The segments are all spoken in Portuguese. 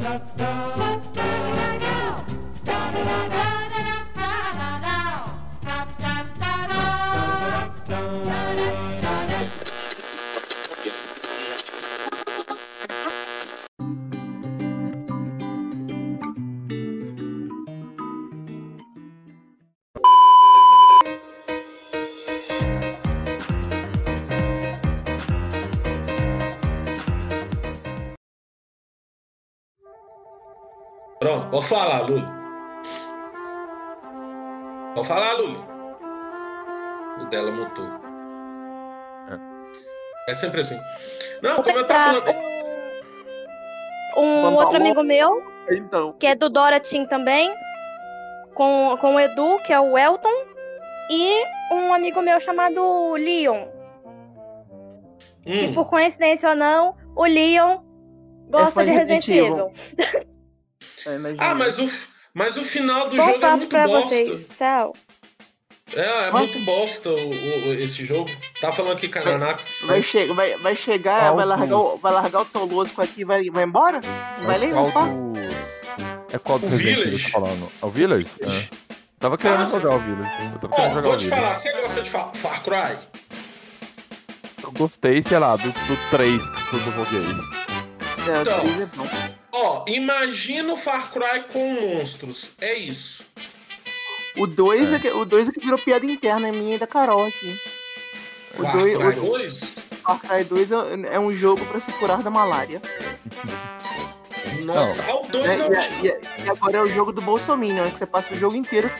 Pronto, pode falar, Luli. Pode falar, Luli. O dela mutou. É sempre assim. Não, como eu tava falando. Um outro amigo meu, Então. que é do Dora Team também, com, com o Edu, que é o Elton, e um amigo meu chamado Leon. E Hum, por coincidência ou não, o Leon gosta fã de de Resident Resident Evil. É. Ah, mas o, mas o final do Bom jogo é muito bosta. vocês. Tchau. É, é muito bosta o, o- esse jogo. Tá falando aqui, Cananaco. Vai, che vai, vai chegar, Qual vai largar, o, vai largar o Tolosco aqui e vai, vai embora? Não vai nem qual limpar? do... É qual do O Village. que falando? É o Village? É. Tava querendo Ah, jogar o Village. Eu tava Ó, querendo jogar vou o te Village. falar, você gosta de Fa- Far Cry? Eu gostei, sei lá, do, do 3 que eu joguei. É, o Então. três é bom. Ó, imagina o Far Cry com monstros. É isso. O 2 é. que- o dois é que virou piada interna minha e da Carol aqui. O Far dois- Cry o- 2? Far Cry 2 é, é um jogo pra se curar da malária. Nossa, ah, o 2 Né? é o. E, e- agora é o jogo do Bolsominion, né? que você passa o jogo inteiro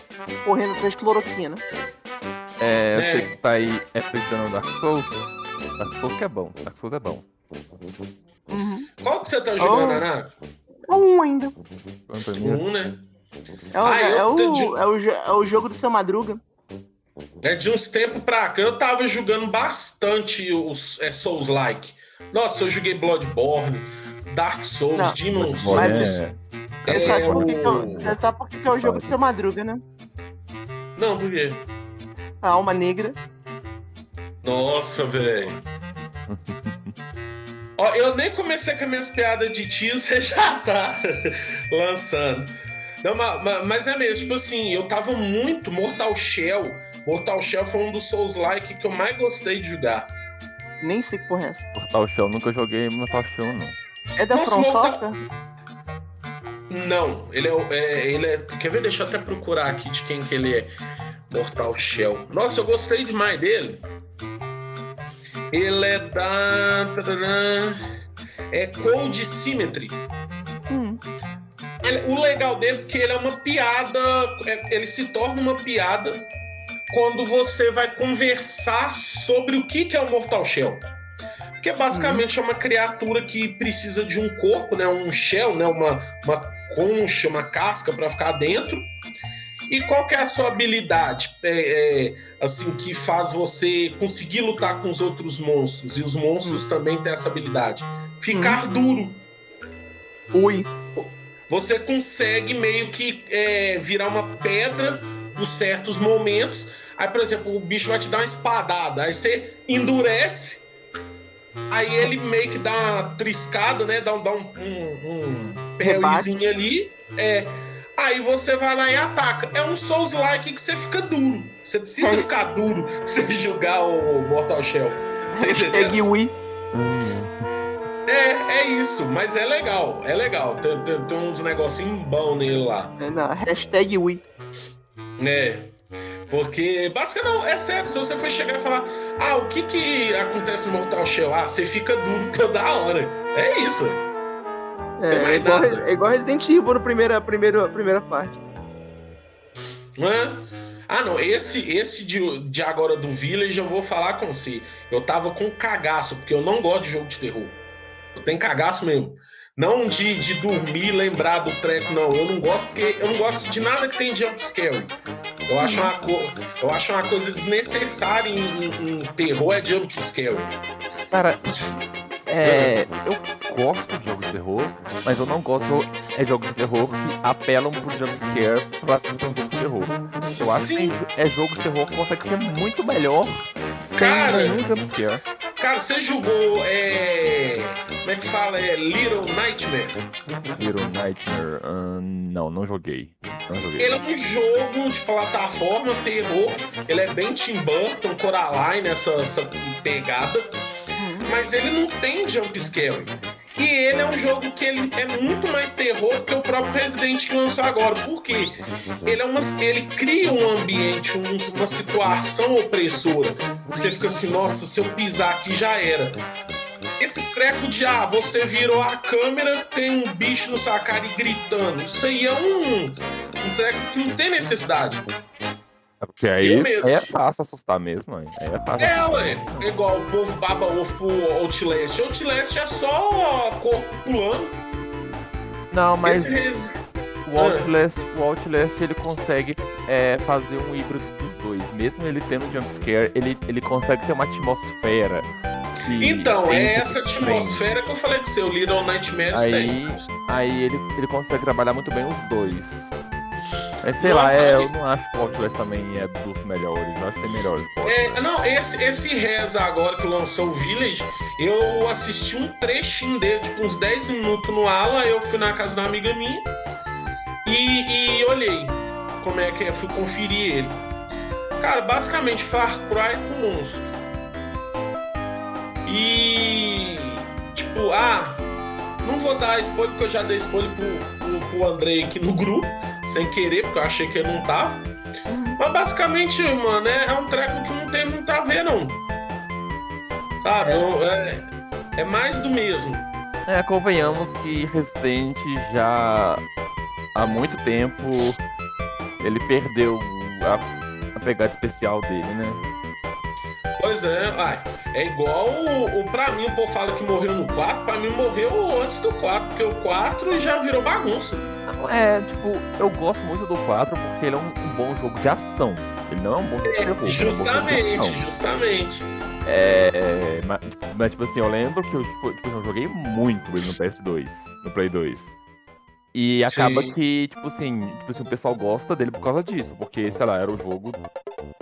correndo atrás de cloroquina. É, É. você que tá aí é fritando Dark Souls. Dark Souls que é bom. Dark Souls é bom. Uhum. Qual que você tá jogando, Oh. Anaco? É um ainda. Minha? 1, né? É o, Ah, eu é, o, é, o, é o jogo do seu Madruga. É de uns tempos pra cá. Eu tava jogando bastante os é, Souls-like. Nossa, eu joguei Bloodborne, Dark Souls, Não, Demon Mas Souls. é. É, Você sabe por que, é, que que é o jogo do seu Madruga, né? Não, por quê? A alma negra. Nossa, velho. Ó, eu nem comecei com as minhas piadas de tio, você já tá lançando. Não, ma- ma- mas, é mesmo, tipo assim, eu tava muito Mortal Shell. Mortal Shell foi um dos Souls-like que eu mais gostei de jogar. Nem sei que porra é essa. Mortal Shell, nunca joguei Mortal Shell, não. É da Nossa, From Mortal- Software? Não, ele é, é, ele é. Quer ver? Deixa eu até procurar aqui de quem que ele é. Mortal Shell. Nossa, eu gostei demais dele. Ele é da. É Cold Symmetry. Hum. Ele- o legal dele é que ele é uma piada. é- ele se torna uma piada quando você vai conversar sobre o que, que é o Mortal Shell. Porque basicamente é uma criatura que precisa de um corpo, né? Um shell, né? Uma, uma concha, uma casca para ficar dentro. E qual que é a sua habilidade? É, é, assim, que faz você conseguir lutar com os outros monstros. E os monstros também têm essa habilidade. Ficar duro. Ui. Você consegue meio que é, virar uma pedra por certos momentos. Aí, por exemplo, o bicho vai te dar uma espadada. Aí você endurece. Aí ele meio que dá uma triscada, né? Dá, um- dá um, um, um ali. É. Aí você vai lá e ataca. É um Souls-like que você fica duro. Você precisa É. ficar duro pra você jogar o Mortal Shell. Você entendeu? Hashtag Ui. É, é isso, mas é legal, é legal. Tem, tem, tem uns negocinhos bons nele lá. É, Não, hashtag Ui. É. Porque, basicamente, não, é sério, se você for chegar e falar, ah, o que que acontece no Mortal Shell? Ah, você fica duro toda hora. É isso, velho. É, é, igual, é igual Resident Evil na primeira, primeira, primeira parte. Hã? Ah, não, esse, esse de, de agora do Village eu vou falar com você. Eu tava com cagaço, porque eu não gosto de jogo de terror. Eu tenho cagaço mesmo. Não de, de dormir, lembrar do treco, não. Eu não gosto porque eu não gosto de nada que tem jump scare. Eu acho uma, co- eu acho uma coisa desnecessária em, em- em terror é jump scare. Cara, é. Eu gosto de jogos de terror, mas eu não gosto é jogos de terror que apelam pro jumpscare pra ser um jogo de terror. Eu acho Sim. que é jogo de terror que consegue ser muito melhor Cara. sem nenhum jumpscare. Cara, você jogou. É... Como é que fala? É Little Nightmare? Little Nightmare. ah, não, não joguei. Não joguei. Ele é um jogo de plataforma, terror. Ele é bem Tim Burton, Coraline, essa, essa pegada. Mas ele não tem jumpscare. E ele é um jogo que ele é muito mais terror que o próprio Resident que lançou agora. Por quê? Ele, é uma, ele cria um ambiente, um- uma situação opressora. Você fica assim, nossa, se eu pisar aqui já era. Esses trecos de, ah, você virou a câmera, tem um bicho no sua cara e gritando. Isso aí é um, um treco que não tem necessidade. É Porque aí, é fácil assustar mesmo, aí é fácil. É, ué. É igual o povo baba ovo pro Outlast. Outlast é só corpo pulando. Não, mas Esse o Outlast, o Outlast ele consegue é, fazer um híbrido dos dois. Mesmo ele tendo jumpscare, ele, ele consegue ter uma atmosfera. Então, tem é essa atmosfera que eu falei com você, o Little Nightmares tem. Aí, aí ele, ele consegue trabalhar muito bem os dois. Mas sei Nossa, lá, é, eu não acho que o Outlast também é dos melhores. Eu acho que tem melhores. É, não, esse, esse Reza agora que lançou o Village, eu assisti um trechinho dele, tipo uns 10 minutos no ala, eu fui na casa da amiga minha e, e olhei como é que é, fui conferir ele. Cara, basicamente Far Cry com monstro. E tipo, ah, não vou dar spoiler porque eu já dei spoiler pro, pro, pro Andrei aqui no grupo, sem querer, porque eu achei que ele não tava. Mas basicamente, mano, é, é um treco que não tem muito a ver, não. Sabe? não- É, é mais do mesmo. É, convenhamos que Resident já há muito tempo ele perdeu a, a pegada especial dele, né? Pois é, é igual o, o. Pra mim, o povo fala que morreu no 4, pra mim morreu antes do 4, porque o 4 já virou bagunça. É, tipo, eu gosto muito do 4 porque ele é um, um bom jogo de ação. Ele não é um bom jogo de terror. ele é um Justamente, justamente. É, mas, mas, tipo assim, eu lembro que eu, tipo, tipo, eu joguei muito ele no PS2, no Play 2. E acaba Sim. que, tipo assim, tipo assim, o pessoal gosta dele por causa disso, porque, sei lá, era o jogo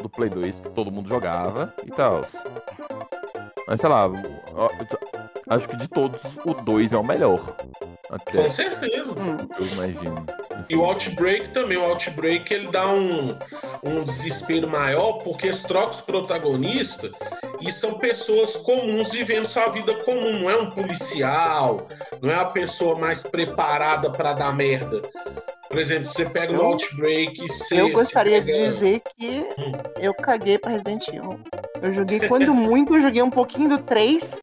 do Play 2 que todo mundo jogava e tal. Mas sei lá, eu- eu- acho que de todos, o 2 é o melhor. Até, Com certeza. Hum. eu imagino. E o Outbreak também, o Outbreak ele dá um, um desespero maior porque se troca os protagonistas e são pessoas comuns vivendo sua vida comum, não é um policial, não é a pessoa mais preparada pra dar merda. Por exemplo, você pega Eu- Outbreak, você. Eu gostaria você de pega- dizer que Hum. eu caguei pra Resident Evil. Eu joguei quando muito, eu joguei um pouquinho do 3.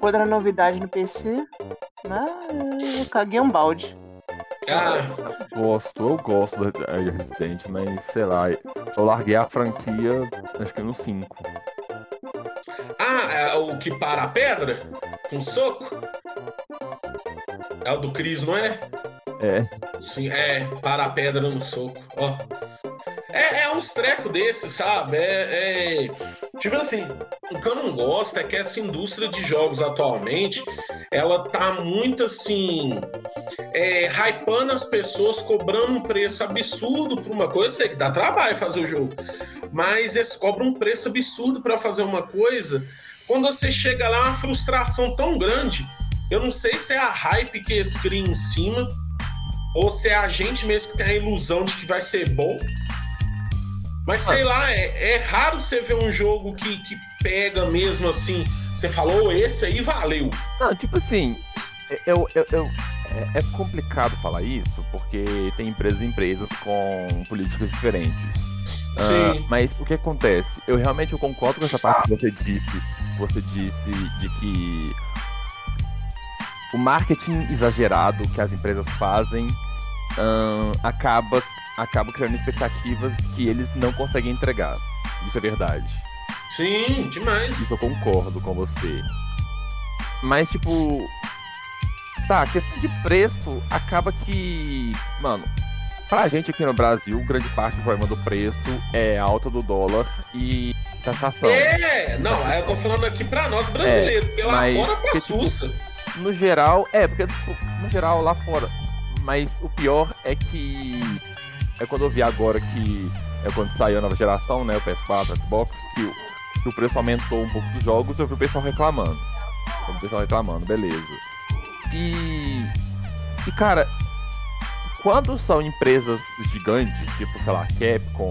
Quando era novidade no PC. Mas eu caguei um balde. Ah, Gosto, eu gosto do de Resident, mas sei lá, eu larguei a franquia acho que no 5. ah, é o que para a pedra? Com soco? É o do Cris, não é? É, Sim, é, para a pedra no soco, ó. É, é uns trecos desses, sabe? É, é- Tipo assim, o que eu não gosto é que essa indústria de jogos atualmente, ela tá muito assim. É, hypando as pessoas, cobrando um preço absurdo por uma coisa. Eu sei que dá trabalho fazer o jogo, mas eles cobram um preço absurdo para fazer uma coisa. Quando você chega lá, é uma frustração tão grande. Eu não sei se é a hype que eles criam em cima, ou se é a gente mesmo que tem a ilusão de que vai ser bom. Mas sei lá, é, é raro você ver um jogo que, que pega mesmo assim. Você falou, esse aí valeu. Não, tipo assim, eu, eu, eu- é, é complicado falar isso, porque tem empresas e empresas com políticas diferentes. Ah, Sim. mas o que acontece? Eu realmente eu concordo com essa parte que você disse. Você disse de que o marketing exagerado que as empresas fazem acaba, acaba criando expectativas que eles não conseguem entregar. Isso é verdade. Sim, demais. Isso eu concordo com você. Mas, tipo. Tá, questão de preço acaba que. Mano, pra gente aqui no Brasil, grande parte do problema do preço é a alta do dólar e taxação. É, não, eu tô falando aqui pra nós brasileiros, porque lá fora tá tipo, sussa. No geral, é, porque tipo, no geral lá fora. Mas o pior é que. É quando eu vi agora que. É quando saiu a nova geração, né? O PS4, o Xbox, que o, que o preço aumentou um pouco dos jogos, eu vi o pessoal reclamando. O pessoal reclamando, beleza. E. E cara, quando são empresas gigantes, tipo, sei lá, Capcom,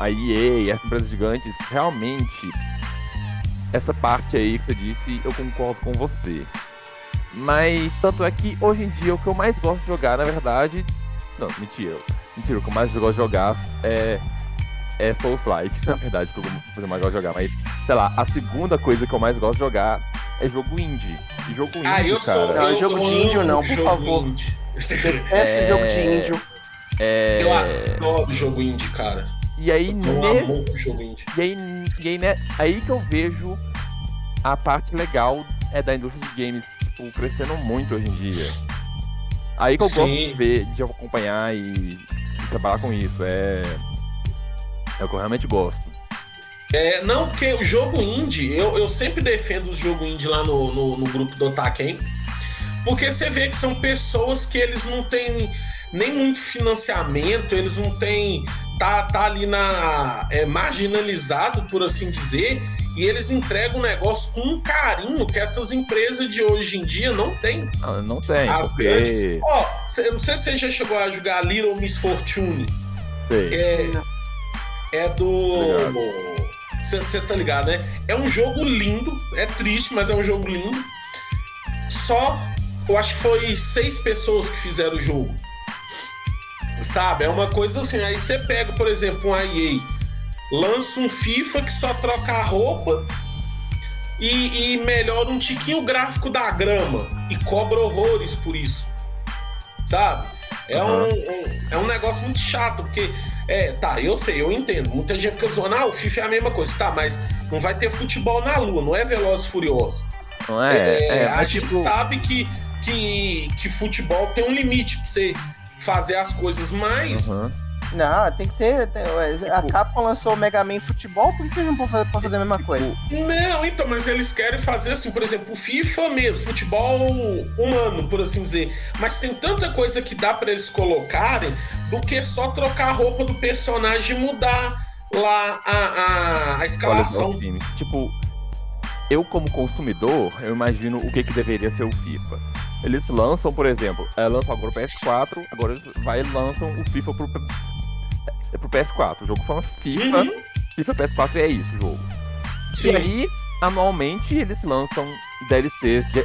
a EA, essas empresas gigantes, realmente essa parte aí que você disse, eu concordo com você. Mas tanto é que hoje em dia o que eu mais gosto de jogar, na verdade. Não, mentira. Mentira, o que eu mais gosto de jogar é. É Souls Light, na verdade, que eu mais gosto de jogar. Mas, sei lá, a segunda coisa que eu mais gosto de jogar é jogo indie. E jogo indie, ah, eu cara. Sou, Não, eu jogo de índio não, por favor. Indie. É. jogo de índio. É... Eu adoro jogo indie, cara. E aí, Eu tenho nesse... amor pro jogo indie. E aí, e aí né, aí que eu vejo a parte legal é da indústria de games tipo, crescendo muito hoje em dia. Aí que eu gosto Sim. de ver, de acompanhar e, e trabalhar com isso. É, é o que eu realmente gosto. É, não, porque o jogo indie, eu, eu sempre defendo o jogo indie lá no, no, no grupo do Otaken, porque você vê que são pessoas que eles não têm nem muito financiamento, eles não têm. Tá, tá ali na. É, marginalizado, por assim dizer, e eles entregam o negócio com um carinho que essas empresas de hoje em dia não têm. Ah, não tem, As porque. Ó, cê- não sei se você já chegou a jogar Little Miss Fortune. Sei. É, é do. Você tá ligado, né? É um jogo lindo, é triste, mas é um jogo lindo. Só, eu acho que foi seis pessoas que fizeram o jogo. Sabe? É uma coisa assim. Aí você pega, por exemplo, um EA, lança um FIFA que só troca a roupa e, e melhora um tiquinho o gráfico da grama e cobra horrores por isso. Sabe? É, Aham. um, um- é um negócio muito chato, porque é, tá, eu sei, eu entendo. Muita gente fica zoando, ah, o FIFA é a mesma coisa, tá, mas não vai ter futebol na lua, não é Velozes e Furiosos. Não é? É, é, a gente tipo, sabe que, que, que futebol tem um limite pra você fazer as coisas, mas aham. Não, tem que ter. tem- ué, a Tipo- Capcom lançou o Mega Man Futebol, por que eles não podem fazer, podem fazer a mesma coisa? Não, então, mas eles querem fazer assim, por exemplo, o FIFA mesmo, futebol humano, por assim dizer. Mas tem tanta coisa que dá pra eles colocarem do que só trocar a roupa do personagem e mudar lá a, a, a escalação. time. Tipo, eu como consumidor, eu imagino o que, que deveria ser o FIFA. Eles lançam, por exemplo, é, lançam agora o PS4, agora eles vai e lançam o FIFA pro, é, pro PS4. O jogo chama FIFA, Uhum, FIFA PS4 e é isso o jogo. sim. E aí, anualmente, eles lançam DLCs de,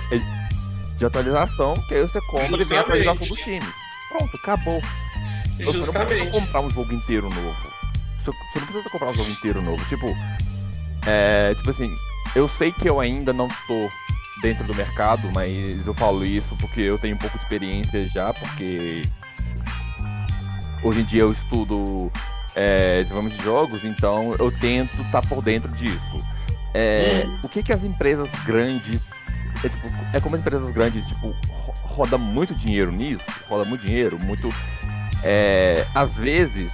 de atualização, que aí você compra e vem a atualização dos Justamente. times. Pronto, acabou. Você não precisa Justamente. comprar um jogo inteiro novo. Você não precisa comprar um jogo inteiro novo. Tipo, é, tipo assim, eu sei que eu ainda não tô dentro do mercado, mas eu falo isso porque eu tenho um pouco de experiência já, porque hoje em dia eu estudo é, desenvolvimento de jogos, então eu tento estar por dentro disso. É. O que que as empresas grandes é, tipo, é como as empresas grandes tipo ro- roda muito dinheiro nisso, roda muito dinheiro, muito é, às vezes,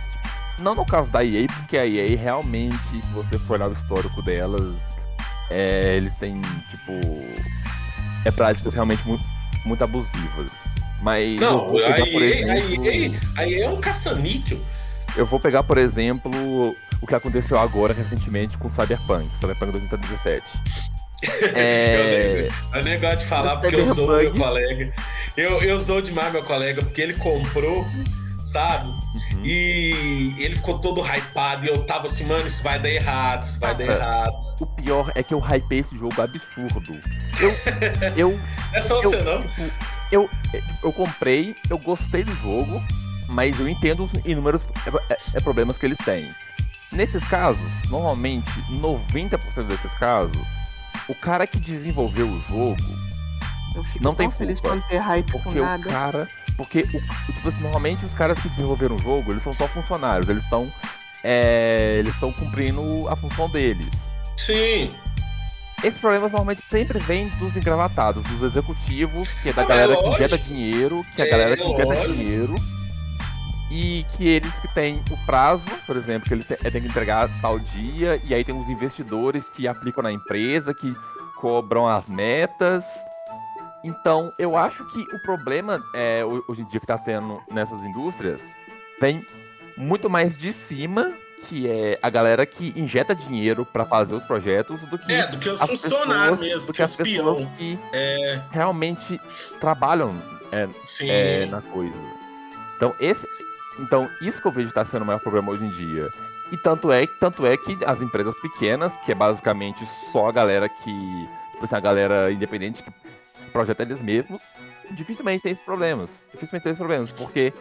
não no caso da EA, porque a EA realmente, se você for olhar o histórico delas, é, eles têm, tipo, é práticas realmente muito, muito abusivas. Mas eu Não, vou a pegar, por EA, a exemplo, EA, a EA é um caça-níquel. eu vou pegar, por exemplo, o que aconteceu agora recentemente com Cyberpunk, Cyberpunk 2077. É, É negócio de falar porque eu sou meu colega. Eu, eu sou demais meu colega, porque ele comprou, sabe? uhum. E ele ficou todo hypado e eu tava assim, mano, isso vai dar errado, isso vai dar É. errado. O pior é que eu hypei esse jogo absurdo. Eu, eu, é só eu, você não. tipo, eu, eu comprei, eu gostei do jogo, mas eu entendo os inúmeros é, é, problemas que eles têm. Nesses casos, normalmente, 90% desses casos, o cara que desenvolveu o jogo, Eu fico Não tão tem feliz culpa, por não ter hype com porque o nada. cara. Porque o, tipo assim, normalmente os caras que desenvolveram o jogo, eles são só funcionários, eles estão. é, eles estão cumprindo a função deles. Sim. Esses problemas normalmente sempre vêm dos engravatados, dos executivos, que é da Ah, galera é que injeta dinheiro, que é a É, galera que injeta lógico. dinheiro. E que eles que têm o prazo, por exemplo, que eles têm, têm que entregar tal dia, e aí tem os investidores que aplicam na empresa, que cobram as metas. Então, eu acho que o problema é, ho- hoje em dia que tá tendo nessas indústrias vem muito mais de cima que é a galera que injeta dinheiro pra fazer os projetos do que É, do que os funcionários mesmo, do que as os pessoas que É, realmente trabalham é, é, na coisa. Então, esse, então, isso que eu vejo tá sendo o maior problema hoje em dia. E tanto é, tanto é que as empresas pequenas, que é basicamente só a galera que. Tipo assim, a galera independente que projeta eles mesmos, dificilmente tem esses problemas. Dificilmente tem esses problemas, porque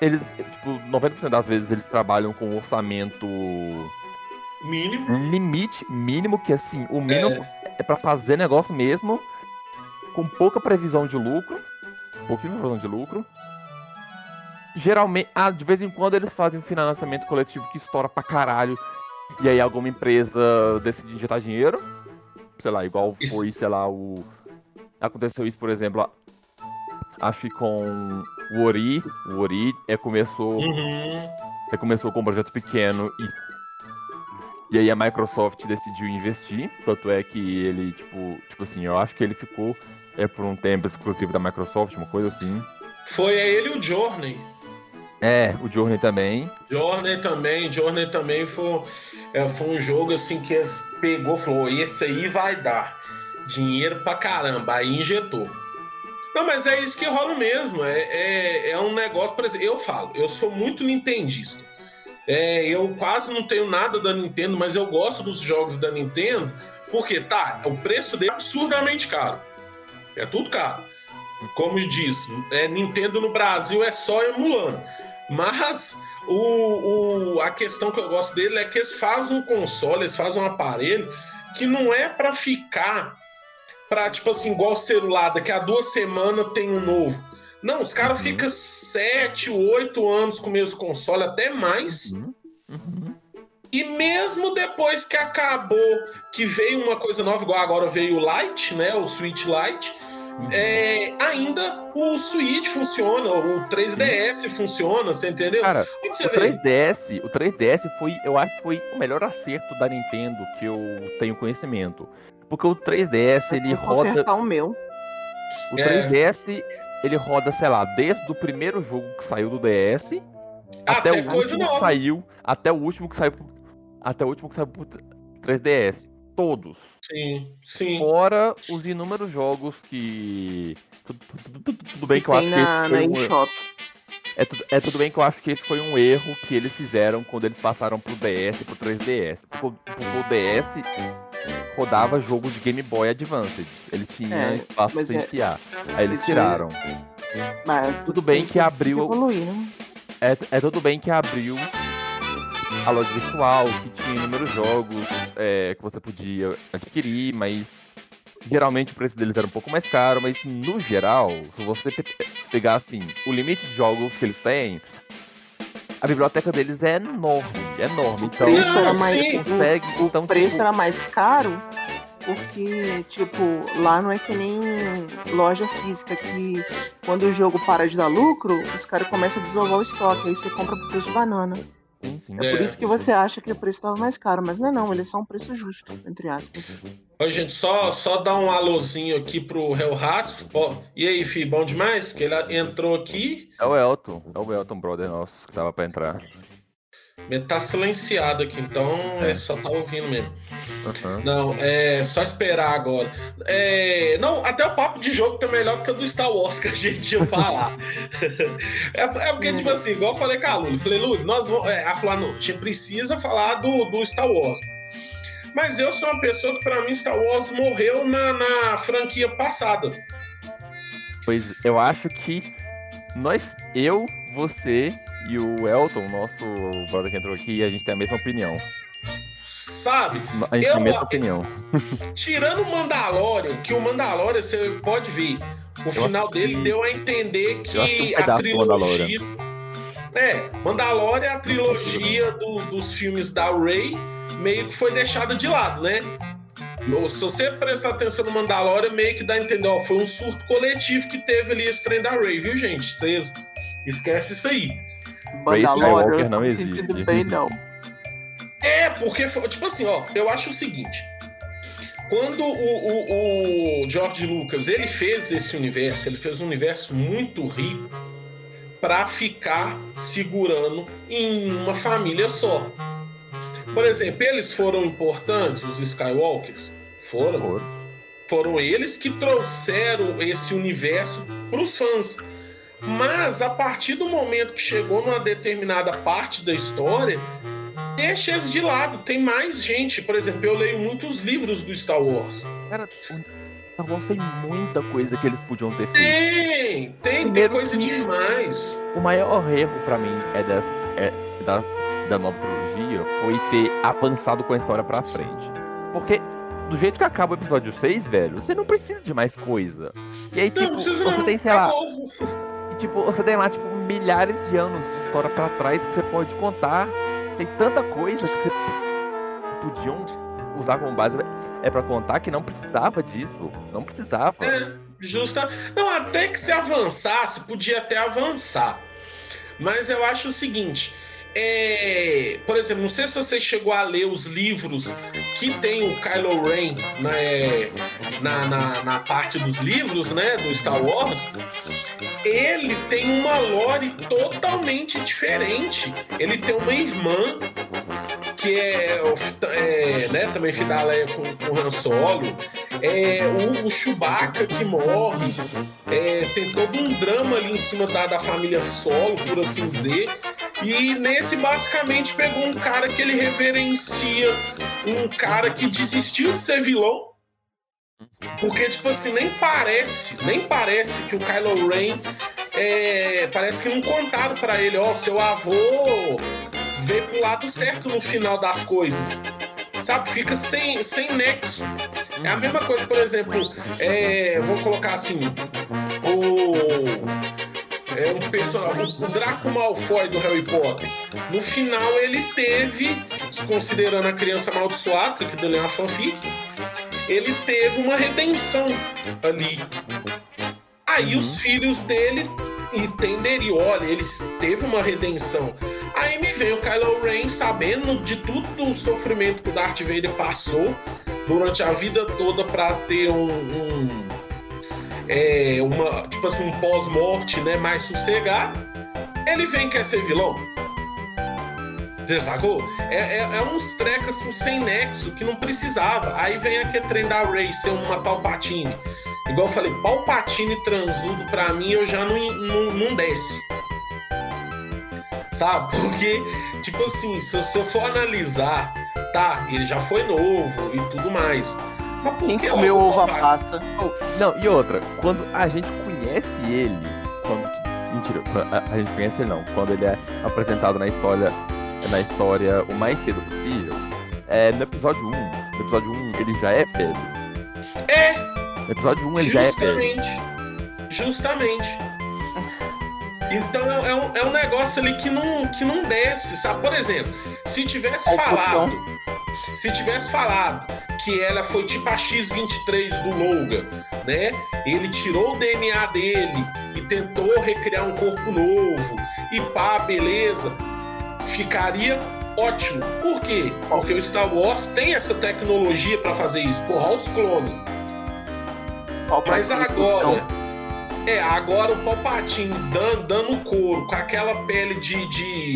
eles, tipo, 90% das vezes eles trabalham com um orçamento Mínimo. limite mínimo, que assim, o mínimo é, pra fazer negócio mesmo, com pouca previsão de lucro, pouquinho previsão de lucro. Geralmente, ah, de vez em quando eles fazem um financiamento coletivo que estoura pra caralho, e aí alguma empresa decide injetar dinheiro, sei lá, igual Isso. foi, sei lá, o... Aconteceu isso, por exemplo, acho que com o Ori, o Ori é, começou... Uhum. Você começou com um projeto pequeno e. E aí a Microsoft decidiu investir. Tanto é que ele, tipo, tipo assim, eu acho que ele ficou é, por um tempo exclusivo da Microsoft, uma coisa assim. Foi ele e o Journey. É, o Journey também. Journey também, Journey também foi, é, foi um jogo assim que pegou falou: esse aí vai dar dinheiro pra caramba. Aí injetou. Não, mas é isso que rola mesmo. É, é, é um negócio, por exemplo, eu falo, eu sou muito nintendista. É, eu quase não tenho nada da Nintendo, mas eu gosto dos jogos da Nintendo, porque tá, o preço dele é absurdamente caro. É tudo caro. Como diz, é, Nintendo no Brasil é só emulando. Mas o, o- a questão que eu gosto dele é que eles fazem um console, eles fazem um aparelho que não é pra ficar pra, tipo assim, igual o celular, daqui a duas semanas tem um novo. Não, os caras Uhum. ficam sete, oito anos com o mesmo console, até mais. Uhum. Uhum. E mesmo depois que acabou, que veio uma coisa nova, igual agora veio o Lite, né? O Switch Lite, Uhum. é, ainda o Switch funciona, o 3DS funciona, você entendeu? Cara, o vê? 3DS, o 3DS foi, eu acho que foi o melhor acerto da Nintendo que eu tenho conhecimento. Porque o 3DS, ele Vou roda. o meu. O É. 3DS, ele roda, sei lá, desde o primeiro jogo que saiu do DS até, Até o último que nova. saiu, até o último que saiu pro- até o último que saiu pro 3DS. Todos. Sim, sim. Fora os inúmeros jogos que tudo, tudo- tudo- tudo bem que eu acho tem que esse na, na foi um, eShop. é, tudo, é tudo bem que eu acho que esse foi um erro que eles fizeram quando eles passaram pro DS e pro 3DS. Porque, porque o DS rodava jogos de Game Boy Advance. Ele tinha É, espaço pra é- enfiar. Aí eles ele tinha- tiraram. Mas Tudo bem que abriu- evoluir, né? É, é tudo bem que abriu a loja virtual, que tinha inúmeros jogos é, que você podia adquirir, mas geralmente o preço deles era um pouco mais caro, mas no geral, se você pe- pegar assim, o limite de jogos que eles têm, a biblioteca deles é enorme, é enorme. Então você mais- consegue. O então, preço tipo, era mais caro porque, tipo, lá não é que nem loja física que quando o jogo para de dar lucro, os caras começam a desovar o estoque, aí você compra por preço de banana. Sim, sim. É, por isso que você acha que o preço estava mais caro, mas não é não, ele é só um preço justo, entre aspas. Ô, gente, só, só dar um alôzinho aqui pro Hell Rato. Ó, e aí, Fi, bom demais? Que ele entrou aqui, É o Elton, é o Elton Brother nosso que tava pra entrar. Tá silenciado aqui, então É. ele só tá ouvindo mesmo. Aham. Não, é só esperar agora. É, não, até o papo de jogo tá melhor do que o do Star Wars que a gente ia falar. é, é porque, tipo assim, igual eu falei com a Lulu, falei, Lulu, nós vamos. É, ela falou, não, a gente precisa falar do, do Star Wars. Mas eu sou uma pessoa que, pra mim, Star Wars morreu na, na franquia passada. Pois eu acho que nós, eu, você e o Elton, nosso brother que entrou aqui, a gente tem a mesma opinião. Sabe? A gente Eu- tem a mesma opinião. Tirando o Mandalorian, que o Mandalorian, você pode ver, o final acho dele deu a entender eu que um a trilogia. É, Mandalorian é a trilogia do- dos filmes da Rey, meio que foi deixada de lado, né? Se você prestar atenção no Mandalorian, meio que dá a entender, ó, foi um surto coletivo que teve ali esse trem da Rey, viu, gente? Vocês esquece isso aí. Skywalker não existe. bem, não. É, porque, foi- tipo assim, ó, eu acho o seguinte. Quando o, o, o George Lucas ele fez esse universo, ele fez um universo muito rico para ficar segurando em uma família só. Por exemplo, eles foram importantes, os Skywalkers? Foram. Foram. Foram eles que trouxeram esse universo para os fãs. Mas a partir do momento que chegou numa determinada parte da história, deixa eles de lado. Tem mais gente. Por exemplo, eu leio muitos livros do Star Wars. Cara, Star Wars tem muita coisa que eles podiam ter feito. Tem, tem, tem coisa demais. O maior erro pra mim é, das, é da, da nova trilogia foi ter avançado com a história pra frente. Porque do jeito que acaba o episódio 6, velho, você não precisa de mais coisa. E aí, Não, tipo, precisa você não. tem, sei lá. E, tipo, você tem lá, tipo, milhares de anos de história pra trás que você pode contar. Tem tanta coisa que você podiam usar como base é pra contar que não precisava disso. Não precisava. É, justa. Não, até que se avançasse, podia até avançar. Mas eu acho o seguinte. É, Por exemplo, não sei se você chegou a ler os livros que tem o Kylo Ren na, é, na, na, na parte dos livros, né? Do Star Wars. Ele tem uma lore totalmente diferente. Ele tem uma irmã que é, é, né, também Fidaleia com, com Han Solo, é, o, o Chewbacca que morre, é, tem todo um drama ali em cima da, da família Solo, por assim dizer, e nesse basicamente pegou um cara que ele reverencia, um cara que desistiu de ser vilão, porque, tipo assim, nem parece, nem parece que o Kylo Ren é, parece que não contaram pra ele, ó, seu avô vê pro lado certo no final das coisas. Sabe? Fica sem, sem nexo. É a mesma coisa, por exemplo, é, vamos colocar assim, o. É um personagem, o Draco Malfoy do Harry Potter. No final ele teve, desconsiderando a criança amaldiçoada, que aquilo ali é uma fanfic, ele teve uma redenção ali. Aí os filhos dele entenderiam, olha, ele teve uma redenção. Aí me vem o Kylo Ren sabendo de tudo o sofrimento que o Darth Vader passou durante a vida toda para ter um, um é, uma tipo assim um pós-morte, né, mais sossegado. Ele vem quer ser vilão. Você sacou? É, é, é uns trecos assim sem nexo que não precisava. Aí vem aquele trem da Rey ser uma Palpatine. Igual eu falei, Palpatine transudo pra mim eu já não, não, não desce. Sabe? Porque, tipo assim, se, se eu for analisar, tá, ele já foi novo e tudo mais. Mas por Quem que comeu logo uva Palpatine? passa? Oh, Não, e outra, quando a gente conhece ele, quando, mentira, a, a gente conhece ele não, quando ele é apresentado na história, na história o mais cedo possível, é, no episódio 1, no episódio 1 ele já é velho. É, No episódio 1 ele já é velho. Justamente. Justamente. Então é, é um, é um negócio ali que não, que não desce, sabe? Por exemplo, se tivesse É falado. Se tivesse falado que ela foi tipo a X23 do Logan, né? Ele tirou o DNA dele e tentou recriar um corpo novo e pá, beleza. Ficaria ótimo. Por quê? Porque o Star Wars tem essa tecnologia pra fazer isso. Porra, os clones. Mas agora. É, agora o Palpatine dando, dando couro, com aquela pele de. de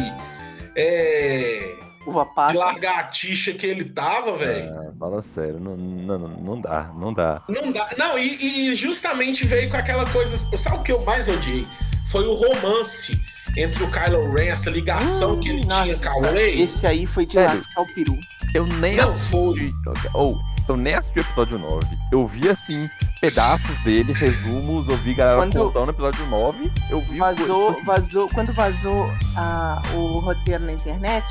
é, Uva de passa. largatixa que ele tava, velho. Ah, fala sério, não, não, não, dá, não dá. Não dá. Não, e, e justamente veio com aquela coisa. Sabe o que eu mais odiei? Foi o romance entre o Kylo Ren, essa ligação que ele tinha Nossa, com a Rey. Esse aí foi de Sério? lascar o peru. Eu nem Não assisti. Ou, eu nem assisti o episódio 9. Eu vi assim, pedaços dele, resumos, eu vi galera Quando- contando o episódio 9. Eu vi. Vazou, eu- vazou, quando vazou a- o roteiro na internet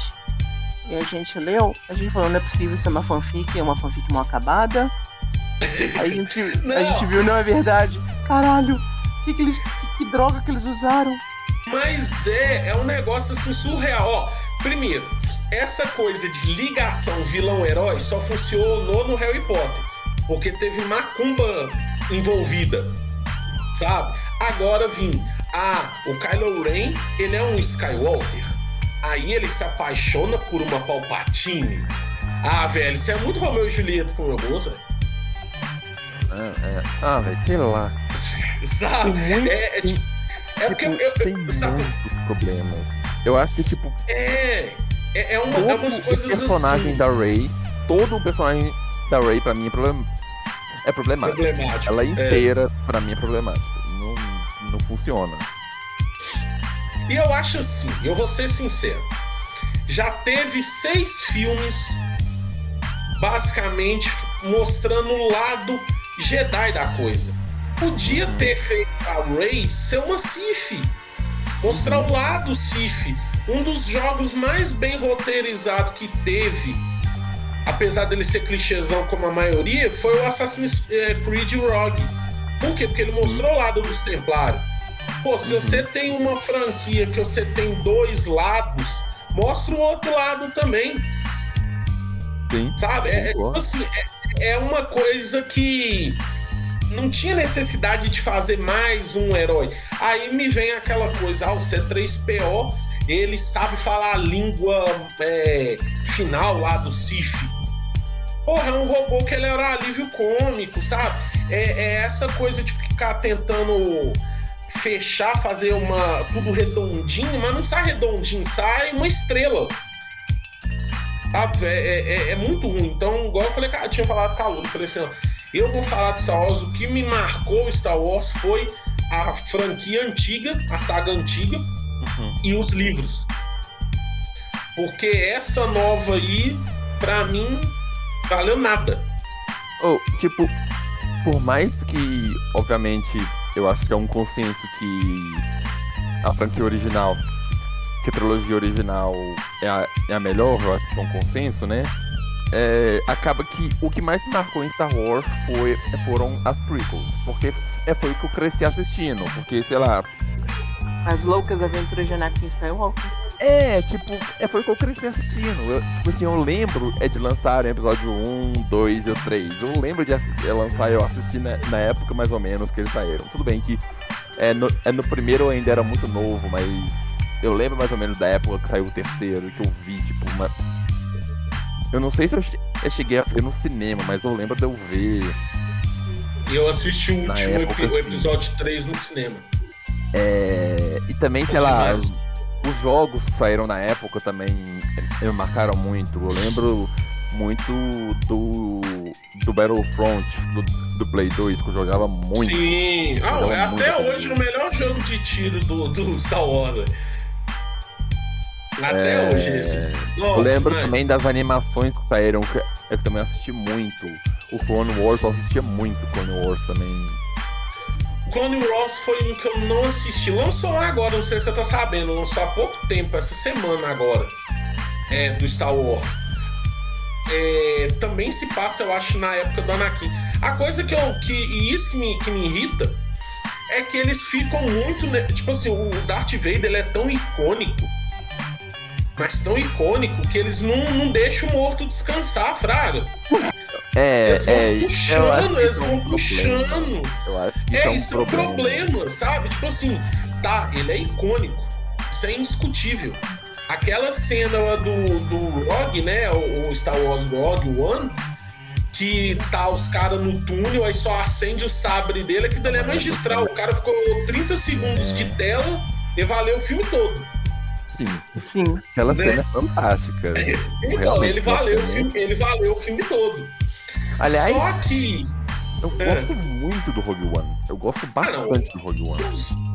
e a gente leu, a gente falou, não é possível isso é uma fanfic, é uma fanfic mal acabada. A gente, a gente viu, não é verdade. Caralho, que, que, eles, que, que droga que eles usaram? Mas é, é um negócio assim surreal. Ó, primeiro, essa coisa de ligação vilão-herói só funcionou no Harry Potter. Porque teve macumba envolvida. Sabe? Agora vim. Ah, o Kylo Ren, ele é um Skywalker. Aí ele se apaixona por uma Palpatine. Ah, velho, isso é muito Romeu e Julieta com meu moço, velho. Ah, é. ah velho, sei lá. Sabe? muito. É, é tem- É porque eu, eu, tem eu- sabe, muitos problemas. Eu acho que, tipo, é, é, é, uma, todo é umas o coisas personagem assim, da Ray, todo o personagem da Ray, pra mim, é, problem... é problemático. problemáticas. Ela É. inteira, pra mim, é problemática. Não, não funciona. E eu acho assim, eu vou ser sincero. Já teve seis filmes, basicamente, mostrando o lado Jedi da coisa. Podia ter feito a Rey ser uma Sith. Mostrar o lado Sith. Um dos jogos mais bem roteirizados que teve, apesar dele ser clichêzão como a maioria, foi o Assassin's eh, Creed Rogue. Por quê? Porque ele mostrou o lado dos Templários. Pô, se Uhum. você tem uma franquia que você tem dois lados, mostra o outro lado também, Sim. sabe? É, é tipo assim, é, é uma coisa que não tinha necessidade de fazer mais um herói. Aí me vem aquela coisa, ah, o C3PO, ele sabe falar a língua é, final lá do Sif. Porra, é um robô que ele era alívio cômico, sabe? É, é essa coisa de ficar tentando fechar, fazer uma tudo redondinho, mas não sai redondinho, sai uma estrela. Sabe? É, é- é- muito ruim. Então, igual eu falei, cara, eu tinha falado com a Lula, eu falei assim, ó, eu vou falar de Star Wars, o que me marcou Star Wars foi a franquia antiga, a saga antiga Uhum. e os livros. Porque essa nova aí, pra mim, valeu nada. Ou, tipo, por mais que, obviamente, eu acho que é um consenso que a franquia original, que a trilogia original é a, é a melhor, eu acho que é um consenso, né? É, acaba que o que mais marcou em Star Wars foi, foram as prequels, porque é, foi que eu cresci assistindo, porque, sei lá, As loucas aventuras de Anakin Skywalker. É, tipo, é, foi o que eu cresci assistindo. Eu, tipo assim, eu lembro é de lançar o episódio 1, 2 e o 3. Eu lembro de assi- é, lançar eu assisti na, na época mais ou menos que eles saíram. Tudo bem que é, no, é, no primeiro eu ainda era muito novo, mas eu lembro mais ou menos da época que saiu o terceiro, que eu vi, tipo, uma. Eu não sei se eu, che- eu cheguei a ver no cinema, mas eu lembro de eu ver. E eu assisti o último época, epi- o episódio 3 no cinema. É, e também, sei lá. Os jogos que saíram na época também me marcaram muito. Eu lembro muito do, do Battlefront, do, do Play 2, que eu jogava muito. Sim. Ah, Jogava é muito até hoje jogo. o melhor jogo de tiro do, do Star Wars. Até É, hoje esse. Eu Nossa, lembro mano. também das animações que saíram, que eu também assisti muito. O Clone Wars, eu assistia muito Clone Wars também. Clone Wars foi um que eu não assisti. Lançou agora, não sei se você tá sabendo. Lançou há pouco tempo, essa semana agora. É, do Star Wars. É, também se passa, eu acho, na época do Anakin. A coisa que eu. Que, e isso que me, que me irrita é que eles ficam muito. Tipo assim, o Darth Vader ele é tão icônico. Mas tão icônico que eles não, não deixam o morto descansar, Fraga. É, Eles vão é, puxando, eles isso é um vão problema. puxando. Eu acho que isso É, é, um isso é um problema. problema, sabe? Tipo assim, tá, ele é icônico. Isso é indiscutível. Aquela cena do, do Rogue, né? O, o Star Wars Rogue One, que tá os caras no túnel, aí só acende o sabre dele, aquilo dali é magistral. O cara ficou 30 segundos É. de tela e valeu o filme todo. Sim, Sim. aquela Né? cena é fantástica. Então, Realmente, ele valeu, o né? filme, ele valeu o filme todo. Aliás, Só que eu É. gosto muito do Rogue One. Eu gosto não. bastante do Rogue One.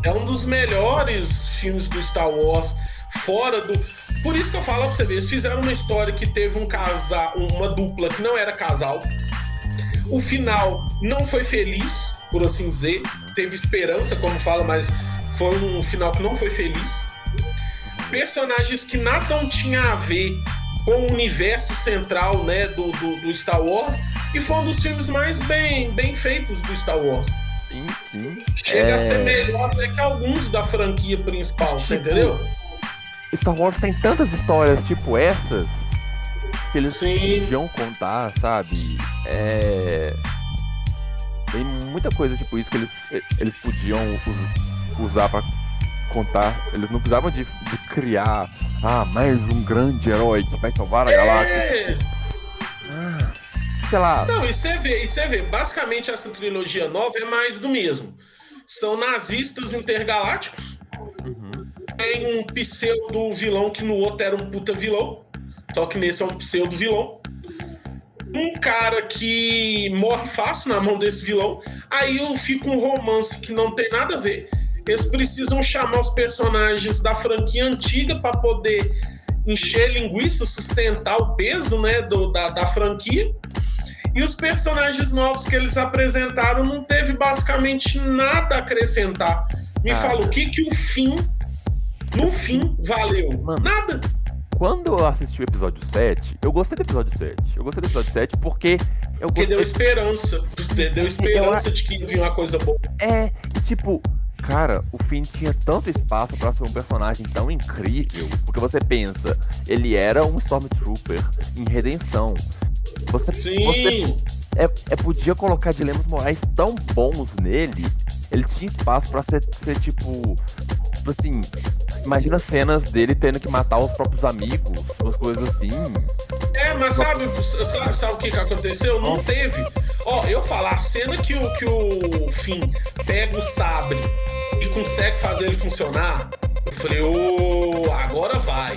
é um dos melhores filmes do Star Wars, fora do. Por isso que eu falo pra você ver, eles fizeram uma história que teve um casal, uma dupla que não era casal. O final não foi feliz, por assim dizer. Teve esperança, como fala, mas foi um final que não foi feliz. Personagens que nada não tinha a ver com o universo central né, do, do, do Star Wars. E foi um dos filmes mais bem, bem feitos do Star Wars. Sim, sim. Chega É. a ser melhor até que alguns da franquia principal, você Tipo, entendeu? Star Wars tem tantas histórias tipo essas que eles Sim. podiam contar, sabe? É. Tem muita coisa tipo isso que eles, eles podiam us- usar pra contar. Eles não precisavam de, de criar ah, mais um grande herói que vai salvar a galáxia. É. Ah, sei lá. Não, e você vê, e você vê, basicamente essa trilogia nova é mais do mesmo. são nazistas intergalácticos. Uhum. Tem um pseudo vilão que no outro era um puta vilão. Só que nesse é um pseudo vilão. Um cara que morre fácil na mão desse vilão. Aí eu fico um romance que não tem nada a ver. Eles precisam chamar os personagens da franquia antiga para poder encher linguiça, sustentar o peso né, do, da, da franquia. E os personagens novos que eles apresentaram não teve basicamente nada a acrescentar. Me Ah. fala o que que o fim, no fim, valeu? Mano. Nada. Quando eu assisti o episódio 7, eu gostei do episódio 7. Eu gostei do episódio 7 porque eu Porque deu gostei. esperança. Deu esperança de que vinha uma coisa boa. É, e tipo, cara, o Finn tinha tanto espaço pra ser um personagem tão incrível. Porque você pensa, ele era um Stormtrooper em redenção. Você, você Sim. é, é, podia colocar dilemas morais tão bons nele. Ele tinha espaço pra ser, ser tipo. Tipo assim. Imagina cenas dele tendo que matar os próprios amigos, umas coisas assim. É, mas sabe, sabe, sabe o que, que aconteceu? Não teve. Ó, eu falar, a cena que o, que o Finn pega o sabre e consegue fazer ele funcionar, eu falei, ô, agora vai.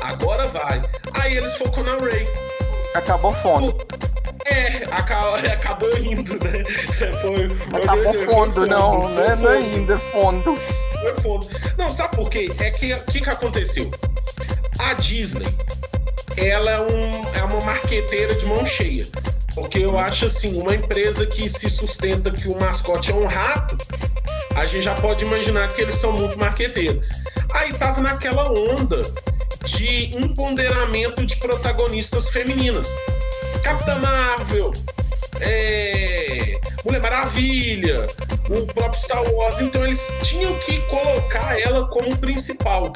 Agora vai. Aí eles focam na Ray. Acabou fundo. É, acabou, acabou indo, né? Foi, foi- Acabou foi fundo, não, foi não é, não é ainda é fundo. Foi fundo. Não, sabe por quê? É que o que, que aconteceu? A Disney, ela é, um, é uma marqueteira de mão cheia. Porque eu acho assim, uma empresa que se sustenta que o mascote é um rato, a gente já pode imaginar que eles são muito marqueteiros. Aí tava naquela onda de empoderamento de protagonistas femininas. Capitã Marvel, é, Mulher Maravilha, o próprio Star Wars. Então eles tinham que colocar ela como principal.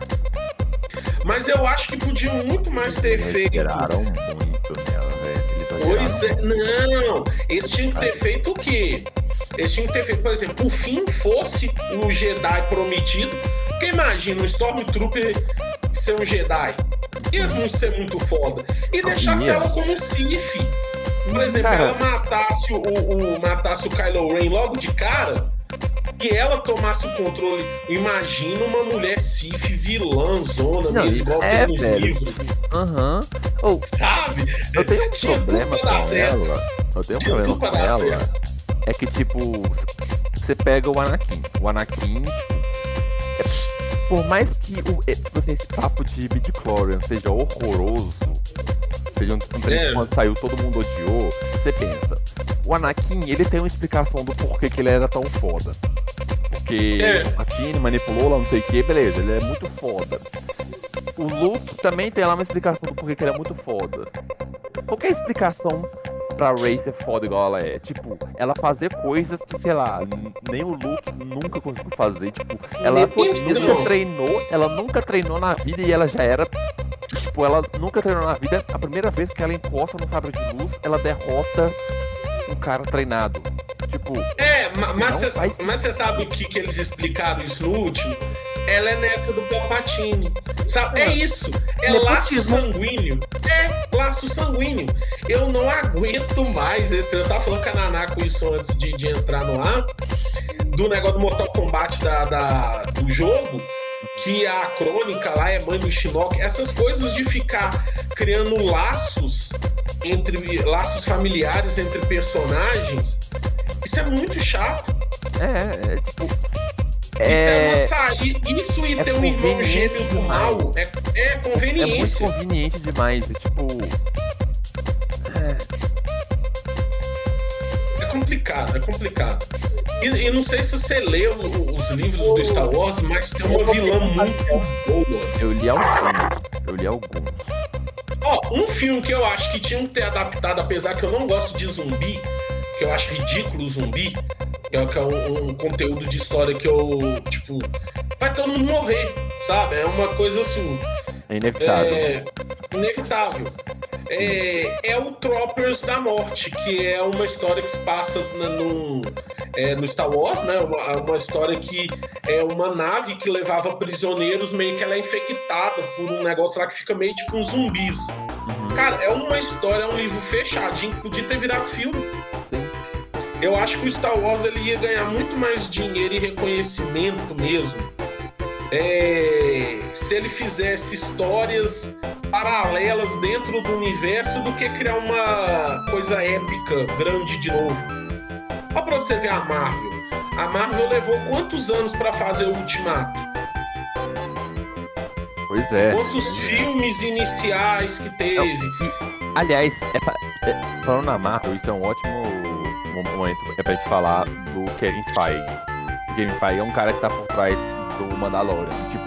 Mas eu acho que podiam muito mais ter Eles feito. exageraram muito nela, velho. Eles Pois é, não. Eles tinham que ter feito o quê? Eles tinham que ter feito, por exemplo, o fim fosse o Jedi prometido. Porque imagina um Stormtrooper ser um Jedi. Ia não ser muito foda. E deixasse ela como Sif. Por exemplo, Cara. ela matasse o, o- matasse o Kylo Ren logo de cara. E ela tomasse o controle. Imagina uma mulher Sif vilã, zona, Não, mesmo, igual é, tem nos velho. livros. Aham. Ou, Sabe? eu tenho um Tinha problema com certo. ela. Eu tenho um Tinha problema com ela. certo. É que, tipo, você pega o Anakin. O Anakin, tipo, é- por mais que o, é, tipo assim, esse papo de midi-chlorian seja horroroso, seja um, trem que É. quando saiu todo mundo odiou, você pensa, o Anakin, ele tem uma explicação do porquê que ele era tão foda. Porque É. o Anakin manipulou lá, não sei o que, beleza, ele é muito foda. O Luke também tem lá uma explicação do porquê que ele é muito foda. Qualquer explicação pra Ray ser foda igual ela é. Tipo, ela fazer coisas que, sei lá, nem o Luke nunca conseguiu fazer. Tipo, ela nunca treinou, ela nunca treinou na vida e ela já era. Tipo, ela nunca treinou na vida. A primeira vez que ela encosta no sabre de luz, ela derrota um cara treinado. Tipo, É, ma- mas você faz sabe o que, que eles explicaram isso no último? Ela é neta do Palpatine. Sabe? É isso. É laço sanguíneo. É, laço sanguíneo. Eu não aguento mais esse. Eu tava falando com a Naná com isso antes de, de entrar no ar. Do negócio do Mortal Kombat da, da- do jogo. Que a crônica lá é mãe do Shinnok. Essas coisas de ficar criando laços entre laços familiares entre personagens. Isso é muito chato. é, é tipo. Isso é uma É, saída. Isso e é ter um irmão gêmeo do mal é, é é muito conveniência. conveniente demais. É tipo. É, complicado, é complicado. E, e não sei se você leu os livros do Star Wars, mas tem uma vilã muito boa. Eu li alguns. Eu li alguns. Ó, um filme que eu acho que tinham que ter adaptado, apesar que eu não gosto de zumbi, que eu acho ridículo zumbi, que é, que é um, um conteúdo de história que eu, tipo, vai todo mundo morrer, sabe? É uma coisa assim. É inevitável. É inevitável. É, é o Troopers da Morte, que é uma história que se passa no, é, no Star Wars, né? Uma, uma história que é uma nave que levava prisioneiros, meio que ela é infectada por um negócio lá que fica meio tipo uns zumbis. Uhum. Cara, é uma história, é um livro fechadinho, que podia ter virado filme. Sim. Eu acho que o Star Wars ele ia ganhar muito mais dinheiro e reconhecimento mesmo é, se ele fizesse histórias paralelas dentro do universo do que criar uma coisa épica grande de novo. Olha pra você ver a Marvel. A Marvel levou quantos anos para fazer o Ultimato? Pois é. Quantos filmes iniciais que teve? Aliás, é é- falando na Marvel, isso é um ótimo momento é pra gente falar do Kevin Feige. O Kevin Feige é um cara que tá por trás do Mandalorian. Tipo,